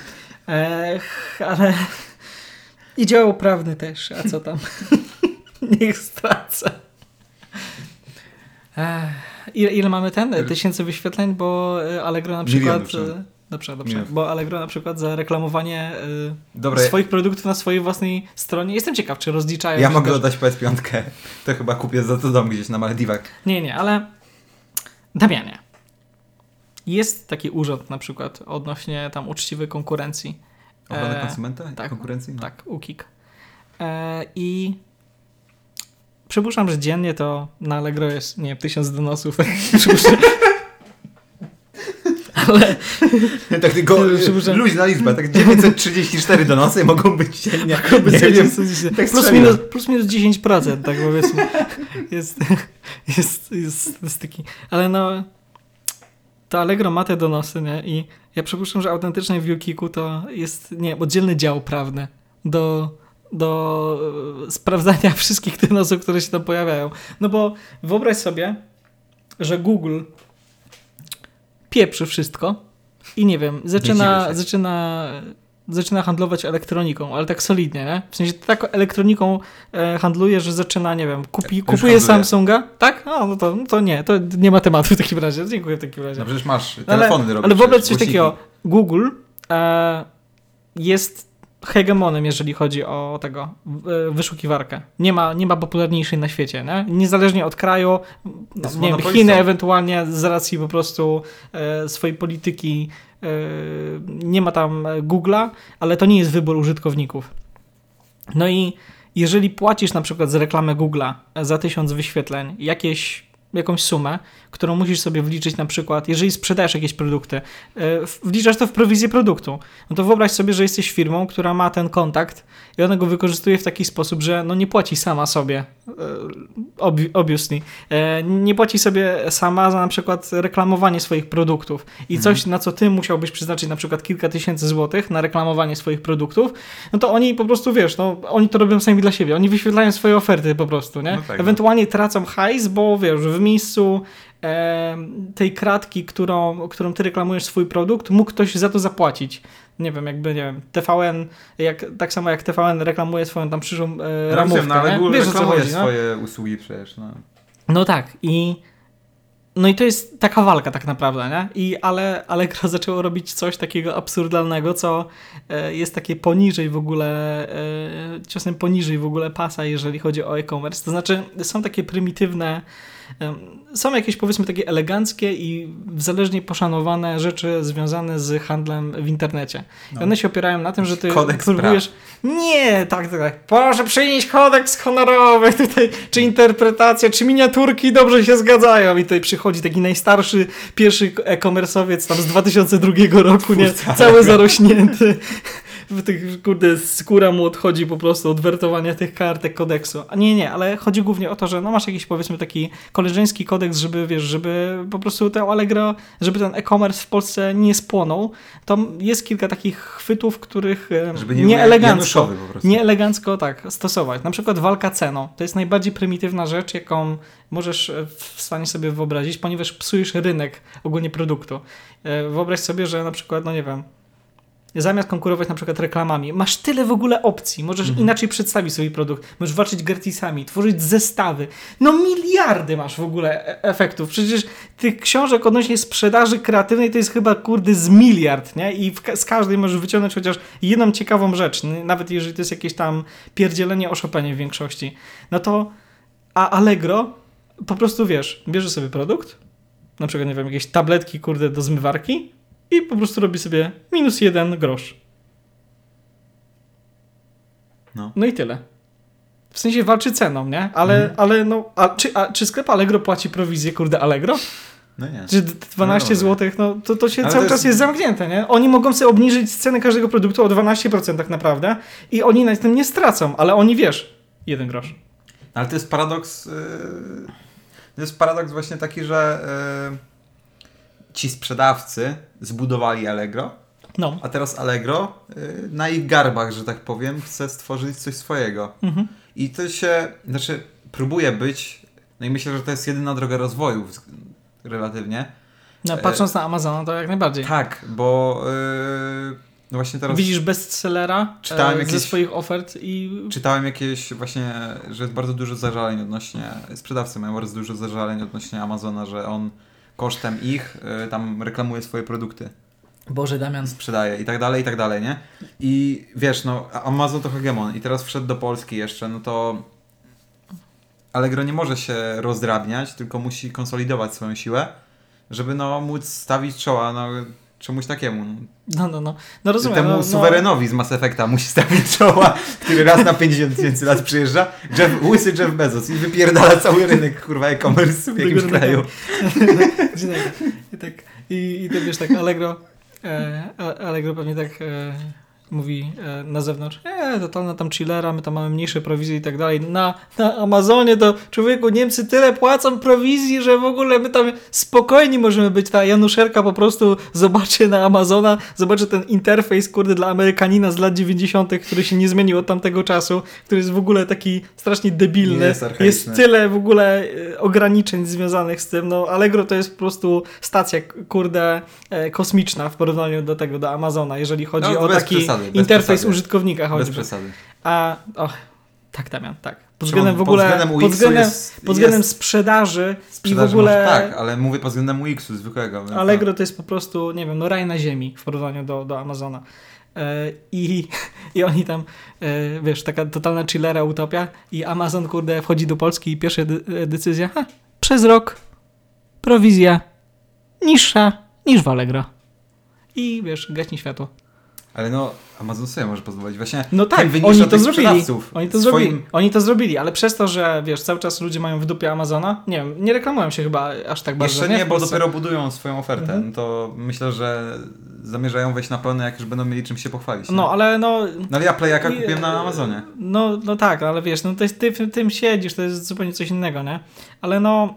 Ech, ale... I dział prawny też, a co tam? Niech stracę. Ile, ile mamy ten? Tysięcy wyświetleń, bo e, Allegro na przykład... E, Dobrze, dobrze. Milionów. Bo Allegro na przykład za reklamowanie e, Dobra, swoich produktów na swojej własnej stronie. Jestem ciekaw, czy rozliczają. ja mogę też- oddać PS5. To chyba kupię za to dom gdzieś na Malediwach. Nie, nie, ale Damianie. Jest taki urząd na przykład odnośnie tam uczciwej konkurencji. Ochrona E, konsumenta tak, konkurencji? No. Tak, UKIK. E, I przypuszczam, że dziennie to na Allegro jest, nie wiem, tysiąc donosów. Ale tak tylko Przypuszczam- luźna liczba, tak 934 donosy mogą być dziennie. Nie wiem, jest- tak plus, minus, plus minus 10%, tak powiedzmy. Jest, jest, jest, jest taki. Ale no, to Allegro ma te donosy, nie? I ja przypuszczam, że autentycznie w Yukiku to jest, nie wiem, oddzielny dział prawny do, do e, sprawdzania wszystkich donosów, które się tam pojawiają. No bo wyobraź sobie, że Google pieprzy wszystko i nie wiem, zaczyna, zaczyna, zaczyna handlować elektroniką, ale tak solidnie, nie? W sensie tak elektroniką e, handluje, że zaczyna, nie wiem, kupi, kupuje handluje. Samsunga, tak? A, no to, no to nie, to nie ma tematu w takim razie, dziękuję w takim razie. No przecież masz ale, telefony robisz. ale przecież, coś takiego, Google e, jest hegemonem, jeżeli chodzi o tego e, wyszukiwarkę. Nie ma, nie ma popularniejszej na świecie, nie? Niezależnie od kraju, no, Jest nie wiem. Chiny ewentualnie z racji po prostu e, swojej polityki e, nie ma tam Google'a, ale to nie jest wybór użytkowników. No i jeżeli płacisz na przykład za reklamę Google'a za tysiąc wyświetleń jakieś, jakąś sumę, którą musisz sobie wliczyć na przykład, jeżeli sprzedajesz jakieś produkty, e, wliczasz to w prowizję produktu, no to wyobraź sobie, że jesteś firmą, która ma ten kontakt i ona go wykorzystuje w taki sposób, że no nie płaci sama sobie, e, obvi- obviously, e, nie płaci sobie sama za na przykład reklamowanie swoich produktów i coś, na co ty musiałbyś przeznaczyć na przykład kilka tysięcy złotych na reklamowanie swoich produktów, no to oni po prostu, wiesz, no oni to robią sami dla siebie, oni wyświetlają swoje oferty po prostu, nie? No tak, no. Ewentualnie tracą hajs, bo wiesz, w miejscu tej kratki, którą, którą ty reklamujesz swój produkt, mógł ktoś za to zapłacić. Nie wiem, jakby, nie wiem, TVN, jak, tak samo jak TVN reklamuje swoją tam przyszłą e, Ja ramówkę, no, ale Wiesz, reklamuje chodzi, no? swoje usługi przecież. No. No tak i no i to jest taka walka tak naprawdę, nie? I ale Allegro zaczęło robić coś takiego absurdalnego, co e, jest takie poniżej w ogóle, e, ciosem poniżej w ogóle pasa, jeżeli chodzi o e-commerce. To znaczy są takie prymitywne, są jakieś powiedzmy takie eleganckie i zależnie poszanowane rzeczy związane z handlem w internecie. I No. one się opierają na tym, że ty Kodeks próbujesz... Nie, tak, tak, tak. Proszę przynieść kodeks honorowy tutaj, czy interpretacja, czy miniaturki dobrze się zgadzają. I tutaj przychodzi taki najstarszy, pierwszy e-commerceowiec tam z 2002 roku, nie? Cały zarośnięty. W tych, kurde, skóra mu odchodzi po prostu od wertowania tych kartek kodeksu. A nie, nie, ale chodzi głównie o to, że no masz jakiś powiedzmy taki koleżeński kodeks, żeby, wiesz, żeby po prostu te Allegro, żeby ten e-commerce w Polsce nie spłonął. To jest kilka takich chwytów, których Żeby nie nie był elegancko, januszowy po prostu. nie elegancko tak stosować. Na przykład walka ceną. To jest najbardziej prymitywna rzecz, jaką możesz e, w stanie sobie wyobrazić, ponieważ psujesz rynek ogólnie produktu. E, Wyobraź sobie, że na przykład, no nie wiem, zamiast konkurować na przykład reklamami, masz tyle w ogóle opcji, możesz Mhm. inaczej przedstawić swój produkt, możesz walczyć gratisami, tworzyć zestawy. No miliardy masz w ogóle e- efektów. Przecież tych książek odnośnie sprzedaży kreatywnej to jest chyba kurde z miliard, nie? I ka- z każdej możesz wyciągnąć chociaż jedną ciekawą rzecz, nawet jeżeli to jest jakieś tam pierdzielenie o Chopinie w większości. No to, a Allegro po prostu wiesz, bierze sobie produkt, na przykład, nie wiem, jakieś tabletki, kurde, do zmywarki i po prostu robi sobie minus jeden grosz. No. No i tyle. W sensie walczy ceną, nie? Ale, Mhm. ale no, a czy, a czy sklep Allegro płaci prowizję, kurde, Allegro? no nie. Czy d- 12 No, zł, no to, to się Ale cały to czas jest- jest zamknięte, nie? Oni mogą sobie obniżyć cenę każdego produktu o 12% tak naprawdę i oni na tym nie stracą, ale oni, wiesz, jeden grosz. Ale to jest paradoks. Yy, to jest paradoks właśnie taki, że yy, ci sprzedawcy zbudowali Allegro, No. a teraz Allegro yy, na ich garbach, że tak powiem, chce stworzyć coś swojego. Mhm. I to się, znaczy, próbuje być, no i myślę, że to jest jedyna droga rozwoju relatywnie. No, E, patrząc na Amazona, to jak najbardziej. Tak, bo yy, no właśnie teraz Widzisz bestsellera Czytałem e, ze jakieś- swoich ofert i czytałem jakieś właśnie, że jest bardzo dużo zażaleń odnośnie, sprzedawcy mają bardzo dużo zażaleń odnośnie Amazona, że on kosztem ich yy, tam reklamuje swoje produkty. Boże Damian, sprzedaje i tak dalej, i tak dalej, nie? I wiesz, no, Amazon to hegemon i teraz wszedł do Polski jeszcze, no to Allegro nie może się rozdrabniać, tylko musi konsolidować swoją siłę, żeby no móc stawić czoła, no czemuś takiemu. no, no, no, no rozumiem. Temu no, no, suwerenowi z Mass Effecta musi stawić czoła, który raz na 50 tysięcy lat przyjeżdża, Jeff, łysy Jeff Bezos i wypierdala cały rynek, kurwa, e-commerce w jakimś Tego kraju. Dobry. I tak, i, i to wiesz, tak Allegro, e, Allegro pewnie tak e, mówi e, na zewnątrz, e, totalna tam chillera, my tam mamy mniejsze prowizje i tak dalej. Na, na Amazonie to człowieku, Niemcy tyle płacą prowizji, że w ogóle my tam spokojni możemy być. Ta Januszelka po prostu zobaczy na Amazona, zobaczy ten interfejs, kurde, dla Amerykanina z lat 90., który się nie zmienił od tamtego czasu, który jest w ogóle taki strasznie debilny. Jest jest tyle w ogóle e, ograniczeń związanych z tym. No, Allegro to jest po prostu stacja, kurde, e, kosmiczna w porównaniu do tego, do Amazona, jeżeli chodzi No, o taki przesady, bez interfejs przesady. użytkownika Bez choćby. przesady. A, och, tak Damian, tak. Pod względem w ogóle, pod względem pod względem, jest, pod względem jest sprzedaży, i w sprzedaży ogóle może tak, ale mówię pod względem UX-u zwykłego. więc Allegro to jest po prostu, nie wiem, no raj na ziemi w porównaniu do, do Amazona. E, I, I oni tam, e, wiesz, taka totalna chillera, utopia i Amazon, kurde, wchodzi do Polski i pierwsza de- decyzja, ha, przez rok prowizja niższa niż w Allegro. I wiesz, gaśnie światło. Ale no, Amazon sobie może pozwolić. Właśnie No tak, oni to zrobili. Oni to swoim- zrobili. Oni to zrobili, ale przez to, że wiesz, cały czas ludzie mają w dupie Amazona, nie wiem, nie reklamują się chyba aż tak bardzo. Jeszcze nie, w bo dopiero budują swoją ofertę. Mhm. No to myślę, że zamierzają wejść na pełne, jak już będą mieli czym się pochwalić. nie? No, ale no, no ale ja Playaka I, kupiłem na Amazonie. No, no tak, ale wiesz, no to jest, ty w tym siedzisz, to jest zupełnie coś innego, nie? Ale no...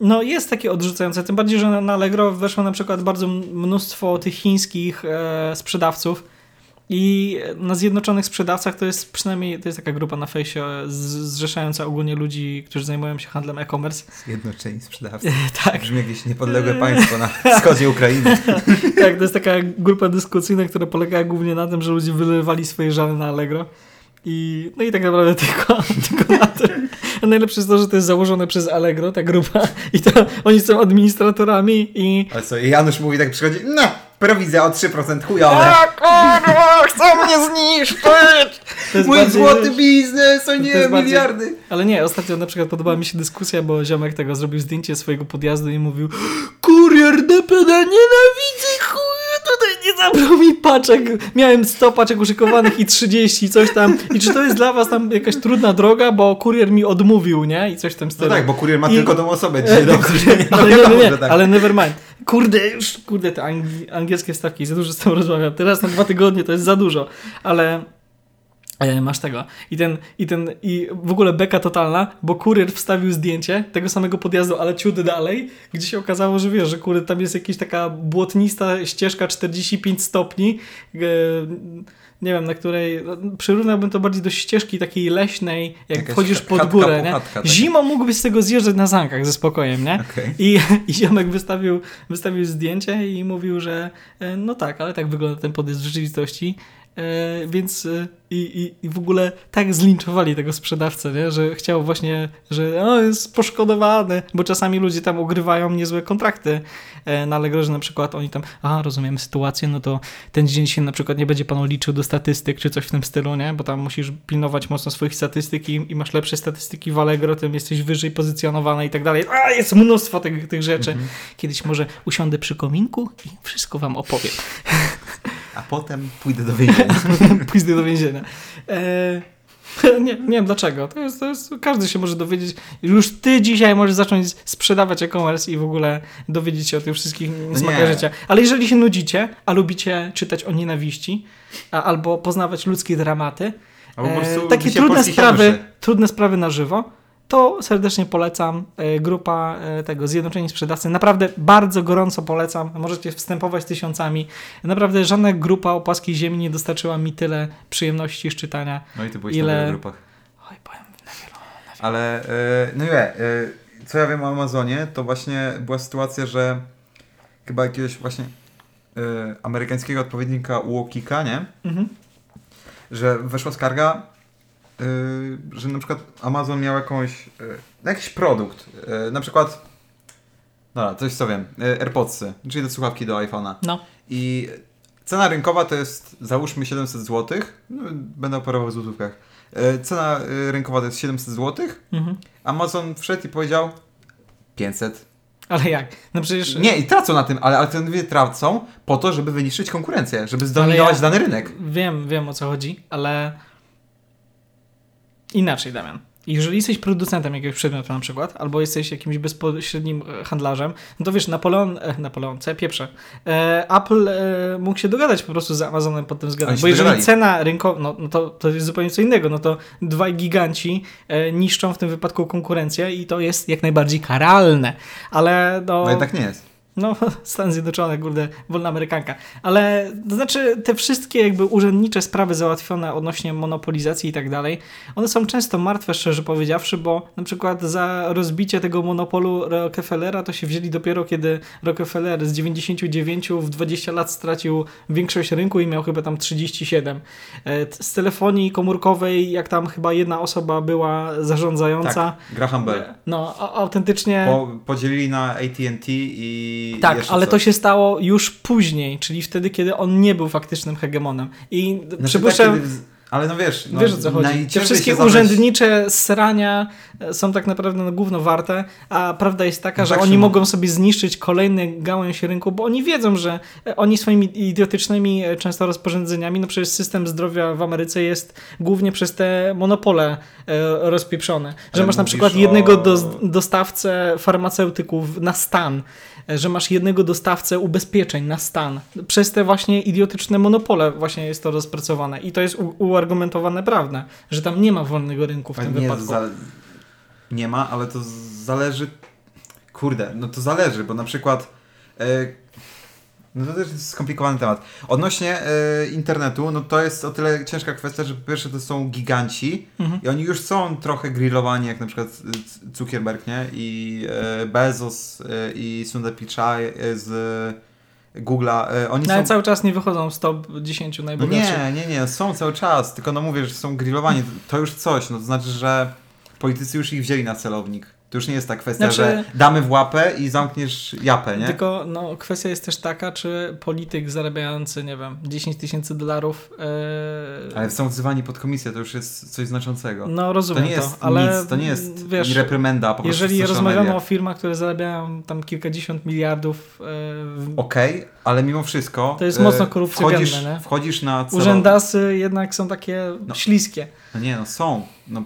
No jest takie odrzucające, tym bardziej, że na- Allegro weszło na przykład bardzo mnóstwo tych chińskich e, sprzedawców i na zjednoczonych sprzedawcach to jest przynajmniej, to jest taka grupa na fejsie z- zrzeszająca ogólnie ludzi, którzy zajmują się handlem e-commerce. Zjednoczeni sprzedawcy. tak, Brzmi jakieś niepodległe państwo na wschodzie Ukrainy. tak, to jest taka grupa dyskusyjna, która polegała głównie na tym, że ludzie wylewali swoje żale na Allegro. I, no i tak naprawdę tylko, tylko na tym. A najlepsze jest to, że to jest założone przez Allegro, ta grupa. I to oni są administratorami i... Ale co, i Janusz mówi tak przychodzi, no, prowizja o 3% chujowe. A kurwa, chcą mnie zniszczyć! Mój bardziej, złoty biznes, o nie, jest bardziej- miliardy. Ale nie, ostatnio na przykład podobała mi się dyskusja, bo ziomek tego zrobił zdjęcie swojego podjazdu i mówił Kurier DPD, nienawidzę chuj, tutaj nie zabrał mi paczek. Miałem 100 paczek uszykowanych i 30, coś tam. I czy to jest dla was tam jakaś trudna droga, bo kurier mi odmówił, nie? I coś w tym No tak, bo kurier ma I- tylko tą osobę dzisiaj do odkurzenia. No ale nie, nie, wiadomo, nie, że tak. ale never mind. Kurde, już, kurde, te angielskie stawki, za dużo z tym rozmawiam. Teraz na dwa tygodnie to jest za dużo, ale masz tego. I ten, i ten, i w ogóle beka totalna, bo kurier wstawił zdjęcie tego samego podjazdu, ale ciut dalej, gdzie się okazało, że wiesz, że kurde, tam jest jakaś taka błotnista ścieżka 45 stopni, e, nie wiem, na której, no, przyrównałbym to bardziej do ścieżki takiej leśnej, jak Jakaś wchodzisz pod chatka, górę, nie? taka. Zimą mógłbyś z tego zjeżdżać na zankach ze spokojem, nie? Okej. I, I ziomek wystawił, wystawił zdjęcie i mówił, że e, no tak, ale tak wygląda ten podjazd w rzeczywistości. E, więc e, i, i, i w ogóle tak zlinczowali tego sprzedawcę, nie? że chciał właśnie, że o, jest poszkodowany, bo czasami ludzie tam ugrywają niezłe kontrakty e, na Allegro, że na przykład oni tam, a rozumiemy sytuację, no to ten dzień się na przykład nie będzie panu liczył do statystyk, czy coś w tym stylu, nie? Bo tam musisz pilnować mocno swoich statystyk i, i masz lepsze statystyki w Allegro, tym jesteś wyżej pozycjonowany i tak dalej. A, jest mnóstwo tych, tych rzeczy. Mhm. Kiedyś może usiądę przy kominku i wszystko wam opowiem. A potem pójdę do więzienia. Pójdę do więzienia. E, nie, nie wiem dlaczego. To jest, to jest, każdy się może dowiedzieć. Już ty dzisiaj możesz zacząć sprzedawać e-commerce i w ogóle dowiedzieć się o tych wszystkich smakach nie. życia. Ale jeżeli się nudzicie, a lubicie czytać o nienawiści, a, albo poznawać ludzkie dramaty, Albo po e, prostu takie dzisiaj trudne sprawy, trudne sprawy na żywo, to serdecznie polecam. E, Grupa e, tego Zjednoczeni Sprzedawcy. Naprawdę bardzo gorąco polecam. Możecie wstępować tysiącami. Naprawdę żadna grupa o płaskiej ziemi nie dostarczyła mi tyle przyjemności z czytania. No i ty byłeś Ile- na wielu grupach. Oj, powiem na wielu. Ale, e, no nie, e, co ja wiem o Amazonie, to właśnie była sytuacja, że chyba jakiegoś właśnie e, amerykańskiego odpowiednika UOKiK-a, nie? Mhm. Że weszła skarga, że na przykład Amazon miał jakąś, e, jakiś produkt, e, na przykład, dobra, coś co wiem, AirPodsy, czyli te słuchawki do iPhone'a. No. I cena rynkowa to jest załóżmy 700 zł. No, będę operował w złotówkach. Cena rynkowa to jest 700 zł. Mhm. Amazon wszedł i powiedział 500. Ale jak? No przecież... Nie, i tracą na tym, ale alternatywy tracą po to, żeby wyniszczyć konkurencję, żeby zdominować ja- dany rynek. Wiem, wiem o co chodzi, ale inaczej, Damian. jeżeli jesteś producentem jakiegoś przedmiotu na przykład, albo jesteś jakimś bezpośrednim e, handlarzem, no to wiesz, Napoleon, e, Napoleon, co ja pieprzę, e, Apple e, mógł się dogadać po prostu z Amazonem pod tym względem, bo jeżeli dogadali. cena rynkowa, no, no to, to jest zupełnie co innego, no to dwaj giganci e, niszczą w tym wypadku konkurencję i to jest jak najbardziej karalne, ale no... No i tak nie jest. No, Stany Zjednoczone, kurde, wolna amerykanka. Ale to znaczy, te wszystkie jakby urzędnicze sprawy załatwione odnośnie monopolizacji i tak dalej, one są często martwe, szczerze powiedziawszy, bo na przykład za rozbicie tego monopolu Rockefellera to się wzięli dopiero, kiedy Rockefeller z 99 w 20 lat stracił większość rynku i miał chyba tam 37. E, Z telefonii komórkowej, jak tam chyba jedna osoba była zarządzająca, Tak, Graham Bell. no, autentycznie... Po, podzielili na AT&T i Tak, ale to się stało już później, czyli wtedy, kiedy on nie był faktycznym hegemonem. I Znaczy, przypuszczam, tak, kiedy ale no wiesz, no, wiesz o co chodzi. Te wszystkie urzędnicze srania e, są tak naprawdę no, gówno warte, a prawda jest taka, No że tak, oni mogą sobie zniszczyć kolejny gałęź rynku, bo oni wiedzą, że e, oni swoimi idiotycznymi e, często rozporządzeniami, no przecież system zdrowia w Ameryce jest głównie przez te monopole rozpieprzone. Że Ale masz na przykład o- jednego dos, dostawcę farmaceutyków na stan, że masz jednego dostawcę ubezpieczeń na stan. Przez te właśnie idiotyczne monopole właśnie jest to rozpracowane i to jest u- uargumentowane prawne, że tam nie ma wolnego rynku w tym nie, wypadku. za, nie ma, ale to zależy. Kurde, no to zależy, bo na przykład. E, no to też jest skomplikowany temat. Odnośnie e, internetu, no to jest o tyle ciężka kwestia, że po pierwsze to są giganci Mhm. i oni już są trochę grillowani, jak na przykład Zuckerberg, nie? I e, Bezos i Sundar Pichai z Google'a. E, oni No, ale są cały czas nie wychodzą z top 10 no najbogatszych. nie, nie, nie, są cały czas, tylko no mówię, że są grillowani, to już coś, no to znaczy, że politycy już ich wzięli na celownik. To już nie jest ta kwestia, Znaczy- że damy w łapę i zamkniesz japę, nie? Tylko no, kwestia jest też taka, czy polityk zarabiający, nie wiem, 10 tysięcy dolarów. e, Ale są wzywani pod komisję, to już jest coś znaczącego. no to rozumiem nie jest ale nic, to nie jest wiesz, reprymenda, po prostu jeżeli rozmawiamy media. o firmach, które zarabiają tam kilkadziesiąt miliardów, e, w- Okej, ale mimo wszystko To jest e, mocno korupcjogenne, wchodzisz, nie? wchodzisz na celownik. urzędasy jednak są takie No. śliskie. No nie, no są. No,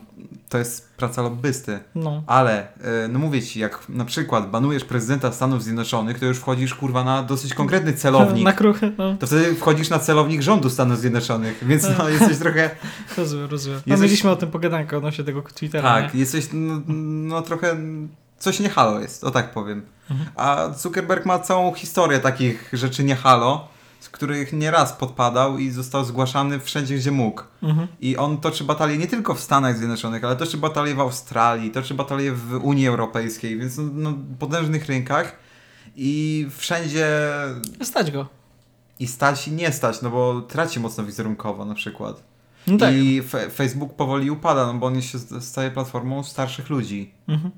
to jest praca lobbysty. No. Ale, e, no mówię ci, jak na przykład banujesz prezydenta Stanów Zjednoczonych, to już wchodzisz kurwa na dosyć konkretny celownik. Na kruchy, no. To wtedy wchodzisz na celownik rządu Stanów Zjednoczonych, więc no jesteś trochę. Rozumiem, rozumiem. No, Jesteś- mieliśmy o tym pogadankę odnośnie tego Twittera, Tak, nie? jesteś no, no trochę. Coś nie halo jest, o tak powiem. Mhm. A Zuckerberg ma całą historię takich rzeczy nie halo, z których nieraz podpadał i został zgłaszany wszędzie, gdzie mógł. Mhm. I on toczy batalię nie tylko w Stanach Zjednoczonych, ale toczy batalię w Australii, toczy batalię w Unii Europejskiej, więc no, no, potężnych rynkach i wszędzie Stać go. i stać i nie stać, no bo traci mocno wizerunkowo na przykład. No tak. I Facebook powoli upada, no bo on się st- staje platformą starszych ludzi. Mhm.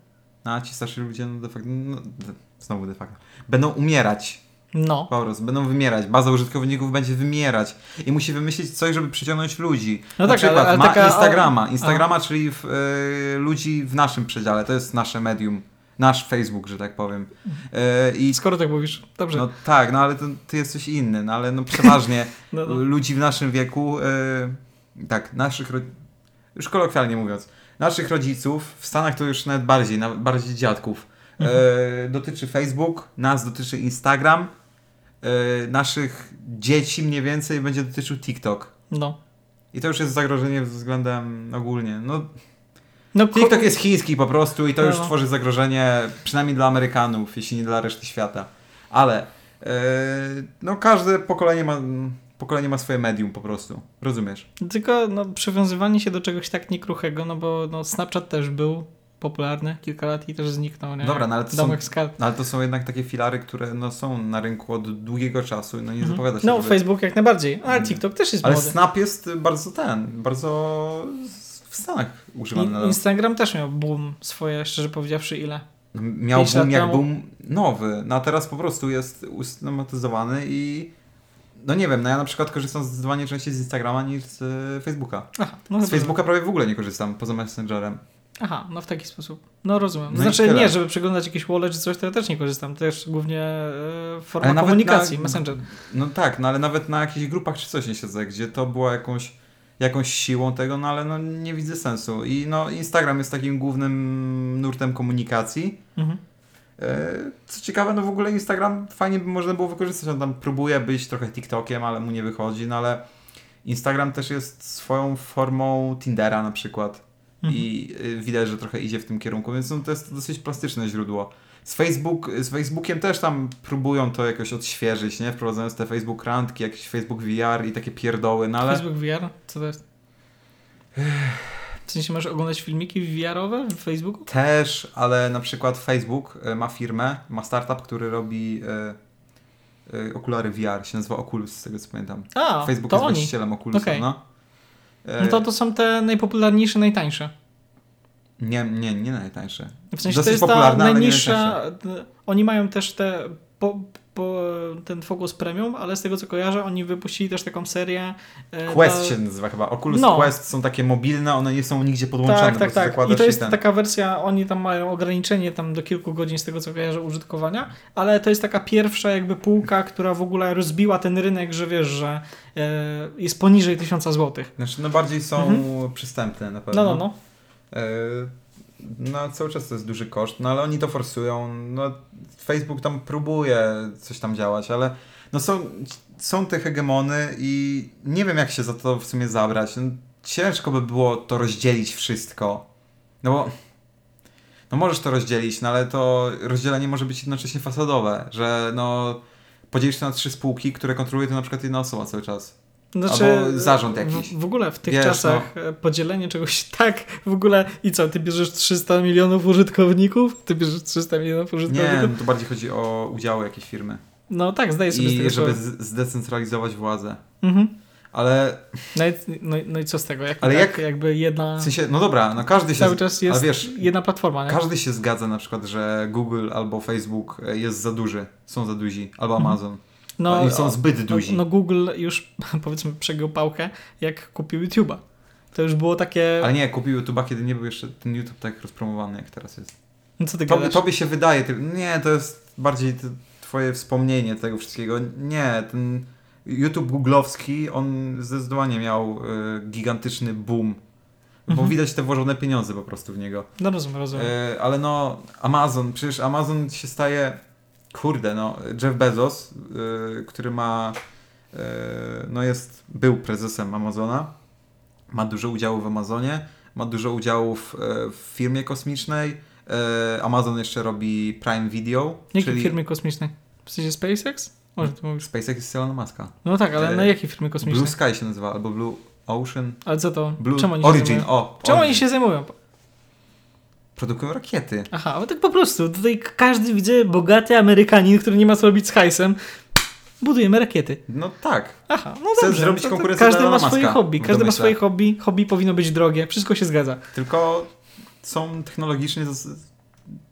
No, a ci starsi ludzie, no de facto, no, de, znowu de facto, będą umierać. No. Po prostu, będą wymierać. Baza użytkowników będzie wymierać. I musi wymyślić coś, żeby przyciągnąć ludzi. No Na tak, przykład ale- ale ma taka- Instagrama. Instagrama, czyli w, y, ludzi w naszym przedziale. To jest nasze medium. Nasz Facebook, że tak powiem. Y, I Skoro tak mówisz, dobrze. no tak, no ale to, ty jesteś inny, no ale no przeważnie No, no. ludzi w naszym wieku, y, tak, naszych, już kolokwialnie mówiąc, naszych rodziców, w Stanach to już nawet bardziej, nawet bardziej dziadków, Mhm. y, dotyczy Facebook, nas dotyczy Instagram, naszych dzieci mniej więcej będzie dotyczył TikTok. no. I to już jest zagrożenie względem ogólnie. No, No, TikTok jest chiński po prostu i to już No. tworzy zagrożenie przynajmniej dla Amerykanów, jeśli nie dla reszty świata. Ale yy, no każde pokolenie ma, pokolenie ma swoje medium po prostu. Rozumiesz? Tylko no, przywiązywanie się do czegoś tak niekruchego, no bo no, Snapchat też był popularny kilka lat i też zniknął, nie? Dobra, no ale to są, Domek kart. no, ale to są jednak takie filary, które no, są na rynku od długiego czasu. No nie Mhm. zapowiada się. No, żeby- Facebook jak najbardziej, ale TikTok też jest Ale młody. Snap jest bardzo ten, bardzo w Stanach używany. I, nadal. Instagram też miał boom swoje, szczerze powiedziawszy, ile? No, Miał boom jak temu. boom nowy, no a teraz po prostu jest usystematyzowany i no nie wiem, no ja na przykład korzystam zdecydowanie częściej z Instagrama niż z Facebooka. Aha, no Z Facebooka prawie w ogóle nie korzystam, poza Messengerem. Aha, no w taki sposób. No rozumiem. No znaczy nie, żeby przeglądać jakieś wallet czy coś, to ja też nie korzystam. Też głównie e, forma komunikacji, na- Messenger. No tak, no ale nawet na jakichś grupach czy coś nie siedzę, gdzie to było jakąś, jakąś siłą tego, no ale no nie widzę sensu. I no Instagram jest takim głównym nurtem komunikacji. Mhm. E, Co ciekawe, no w ogóle Instagram fajnie by można było wykorzystać. On tam próbuje być trochę TikTokiem, ale mu nie wychodzi, no ale Instagram też jest swoją formą Tindera na przykład. I y, widać, że trochę idzie w tym kierunku, więc no, to jest dosyć plastyczne źródło. Z, Facebook, z Facebookiem też tam próbują to jakoś odświeżyć, nie? Wprowadzając te Facebook randki, jakiś Facebook VR i takie pierdoły, no ale... Facebook VR? Co to jest? W sensie masz oglądać filmiki VR-owe w Facebooku? Też, ale na przykład Facebook y, ma firmę, ma startup, który robi y, y, okulary VR, się nazywa Oculus, z tego co pamiętam. A, Facebook to jest oni. właścicielem Oculusa, Okej. no. No to to są te najpopularniejsze, najtańsze. Nie, nie, nie najtańsze. W sensie Dosyć to jest ta najniższa. Oni mają też te. Po, ten Focus Premium, ale z tego co kojarzę, oni wypuścili też taką serię. e, Quest się nazywa chyba. Oculus No. Quest są takie mobilne, one nie są nigdzie podłączone. Tak, tak, tak. I to jest ten. taka wersja, oni tam mają ograniczenie tam do kilku godzin z tego co kojarzę użytkowania, ale to jest taka pierwsza jakby półka, która w ogóle rozbiła ten rynek, że wiesz, że e, jest poniżej 1000 zł. Znaczy, no bardziej są Mhm. przystępne na pewno. No, no, no. E, No, cały czas to jest duży koszt, no ale oni to forsują. No, Facebook tam próbuje coś tam działać, ale no są, są te hegemony i nie wiem, jak się za to w sumie zabrać. No, ciężko by było to rozdzielić wszystko. No bo. No możesz to rozdzielić, no ale to rozdzielenie może być jednocześnie fasadowe, że no podzielisz to na trzy spółki, które kontroluje to na przykład jedna osoba cały czas. Albo zarząd jakiś. W, w ogóle w tych Wiesz, no. czasach e, podzielenie czegoś tak w ogóle i co, ty bierzesz 300 milionów użytkowników? Ty bierzesz 300 milionów Nie, użytkowników? no to bardziej chodzi o udziały jakiejś firmy. No tak, zdaję sobie z I tego żeby z- zdecentralizować władzę. Mhm. Ale No, i, no, no i co z tego? Jak, Ale tak, jak- jakby jedna... w sensie, no dobra, no każdy się, Cały czas jest wiesz, jedna platforma, nie? każdy się zgadza na przykład, że Google albo Facebook e, jest za duży, są za duzi, albo Mhm. No, Oni są zbyt no, duzi. no Google już powiedzmy przegiął pałkę, jak kupił YouTube'a. To już było takie... Ale nie, kupił YouTube'a, kiedy nie był jeszcze ten YouTube tak rozpromowany, jak teraz jest. No co ty Tobie, gadasz? tobie się wydaje, ty, nie, to jest bardziej twoje wspomnienie tego wszystkiego. Nie, ten YouTube googlowski, on zdecydowanie miał y, gigantyczny boom. Bo Mhm. widać te włożone pieniądze po prostu w niego. No rozumiem, rozumiem. E, ale no, Amazon, przecież Amazon się staje, kurde, no, Jeff Bezos, y, który ma, y, no jest, był prezesem Amazona, ma dużo udziału w Amazonie, ma dużo udziałów e, w firmie kosmicznej, e, Amazon jeszcze robi Prime Video, Jakiej czyli firmy kosmicznej? W sensie SpaceX? Może ty mówisz. SpaceX jest Elona Muska. No tak, ale E, na jakiej firmy kosmicznej? Blue Sky się nazywa, albo Blue Ocean, Ale co to? Blue Czemu oni Origin, o, Czemu oni Origin. się zajmują? Produkują rakiety. Aha, ale tak po prostu. Tutaj każdy widzę bogaty Amerykanin, który nie ma co robić z hajsem. Budujemy rakiety. No tak. Aha, no Chce dobrze. zrobić konkurencję Każdy ma swoje hobby. Każdy ma swoje hobby. Hobby powinno być drogie. Wszystko się zgadza. Tylko są technologicznie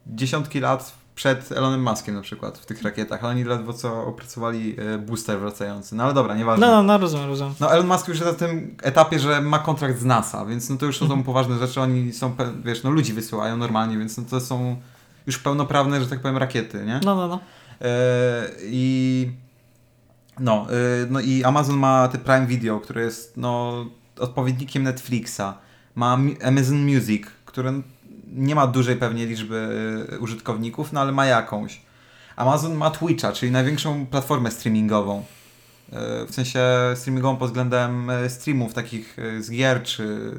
dziesiątki lat przed Elonem Muskiem na przykład w tych rakietach, ale oni ledwo co opracowali e, booster wracający. No ale dobra, nieważne. No, No, no, no, rozumiem, rozumiem. Elon Musk już jest na tym etapie, że ma kontrakt z NASA, więc no to już to Mhm. są poważne rzeczy. Oni są, wiesz, no ludzi wysyłają normalnie, więc no to są już pełnoprawne, że tak powiem, rakiety, nie? No, no, no. E, I no, e, no i Amazon ma te Prime Video, które jest no, odpowiednikiem Netflixa. Ma Amazon Music, które nie ma dużej pewnie liczby e, użytkowników, no ale ma jakąś. Amazon ma Twitcha, czyli największą platformę streamingową. E, W sensie streamingową pod względem e, streamów takich z gier, czy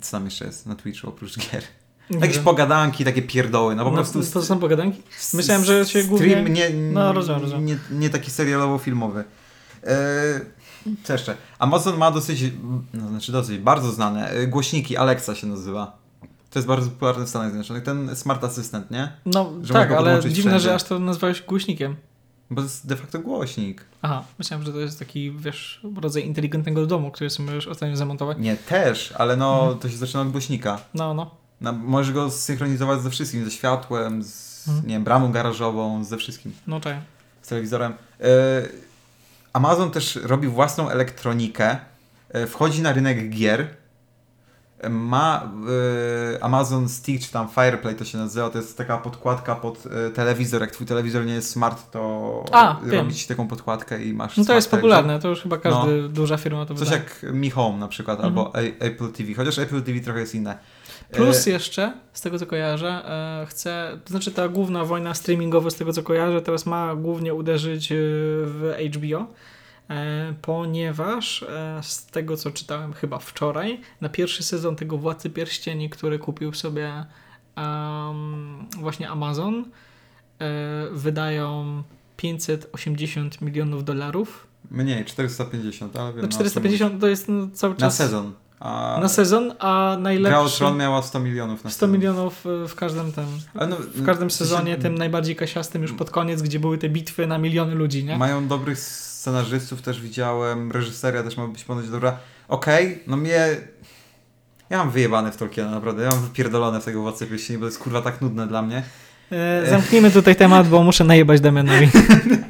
co tam jeszcze jest na Twitchu oprócz gier? Jakieś pogadanki, takie pierdoły, no po No, prostu to są pogadanki? Myślałem, że się Stream głównie- nie, No, rozumiem, rozumiem. Nie, nie taki serialowo-filmowy. Eee, co jeszcze? Amazon ma dosyć, no znaczy dosyć, bardzo znane e, głośniki, Alexa się nazywa. To jest bardzo popularny w Stanach Zjednoczonych. Ten smart assistant, nie? No Że tak, ale dziwne, wszędzie. że aż to nazwałeś głośnikiem. Bo to jest de facto głośnik. Aha, myślałem, że to jest taki, wiesz, rodzaj inteligentnego domu, który sobie możesz ostatnio zamontować. Nie, też, ale no Mhm. to się zaczyna od głośnika. No, no. Możesz go zsynchronizować ze wszystkim, ze światłem, z Mhm. nie wiem, bramą garażową, ze wszystkim. No tak. z telewizorem. E, Amazon też robi własną elektronikę, e, wchodzi na rynek gier. ma y, Amazon Stick, czy tam Fireplay to się nazywa, to jest taka podkładka pod y, telewizor. Jak twój telewizor nie jest smart, to A, robi ci taką podkładkę i masz No to jest popularne, to już chyba każdy duża firma to Coś wydaje. jak Mi Home na przykład, Mhm. albo Apple TV, chociaż Apple TV trochę jest inne. Plus E, jeszcze, z tego co kojarzę, e, chce, to znaczy ta główna wojna streamingowa, z tego co kojarzę, teraz ma głównie uderzyć e, w HBO, ponieważ z tego co czytałem chyba wczoraj, na pierwszy sezon tego Władcy Pierścieni, który kupił sobie em, właśnie Amazon, wydają 580 milionów dolarów. Mniej, 450, ale wiem. No na 450 to jest no, cały Na czas sezon. A na sezon, a Gra o najlepszy Tron miała 100 milionów na 100 sezon. milionów y, w każdym tym. No, W każdym sezonie, tym najbardziej kasiastym już pod koniec, gdzie były te bitwy na miliony ludzi, nie? Mają dobrych scenarzystów, też widziałem, reżyseria też ma być ponoć dobra. Okej, no mnie... Ja mam wyjebane w Tolkiena, naprawdę. Ja mam wypierdolone w tego Władcę Pierścieni, bo to jest kurwa tak nudne dla mnie. E, zamknijmy tutaj temat, bo muszę najebać Damianowi.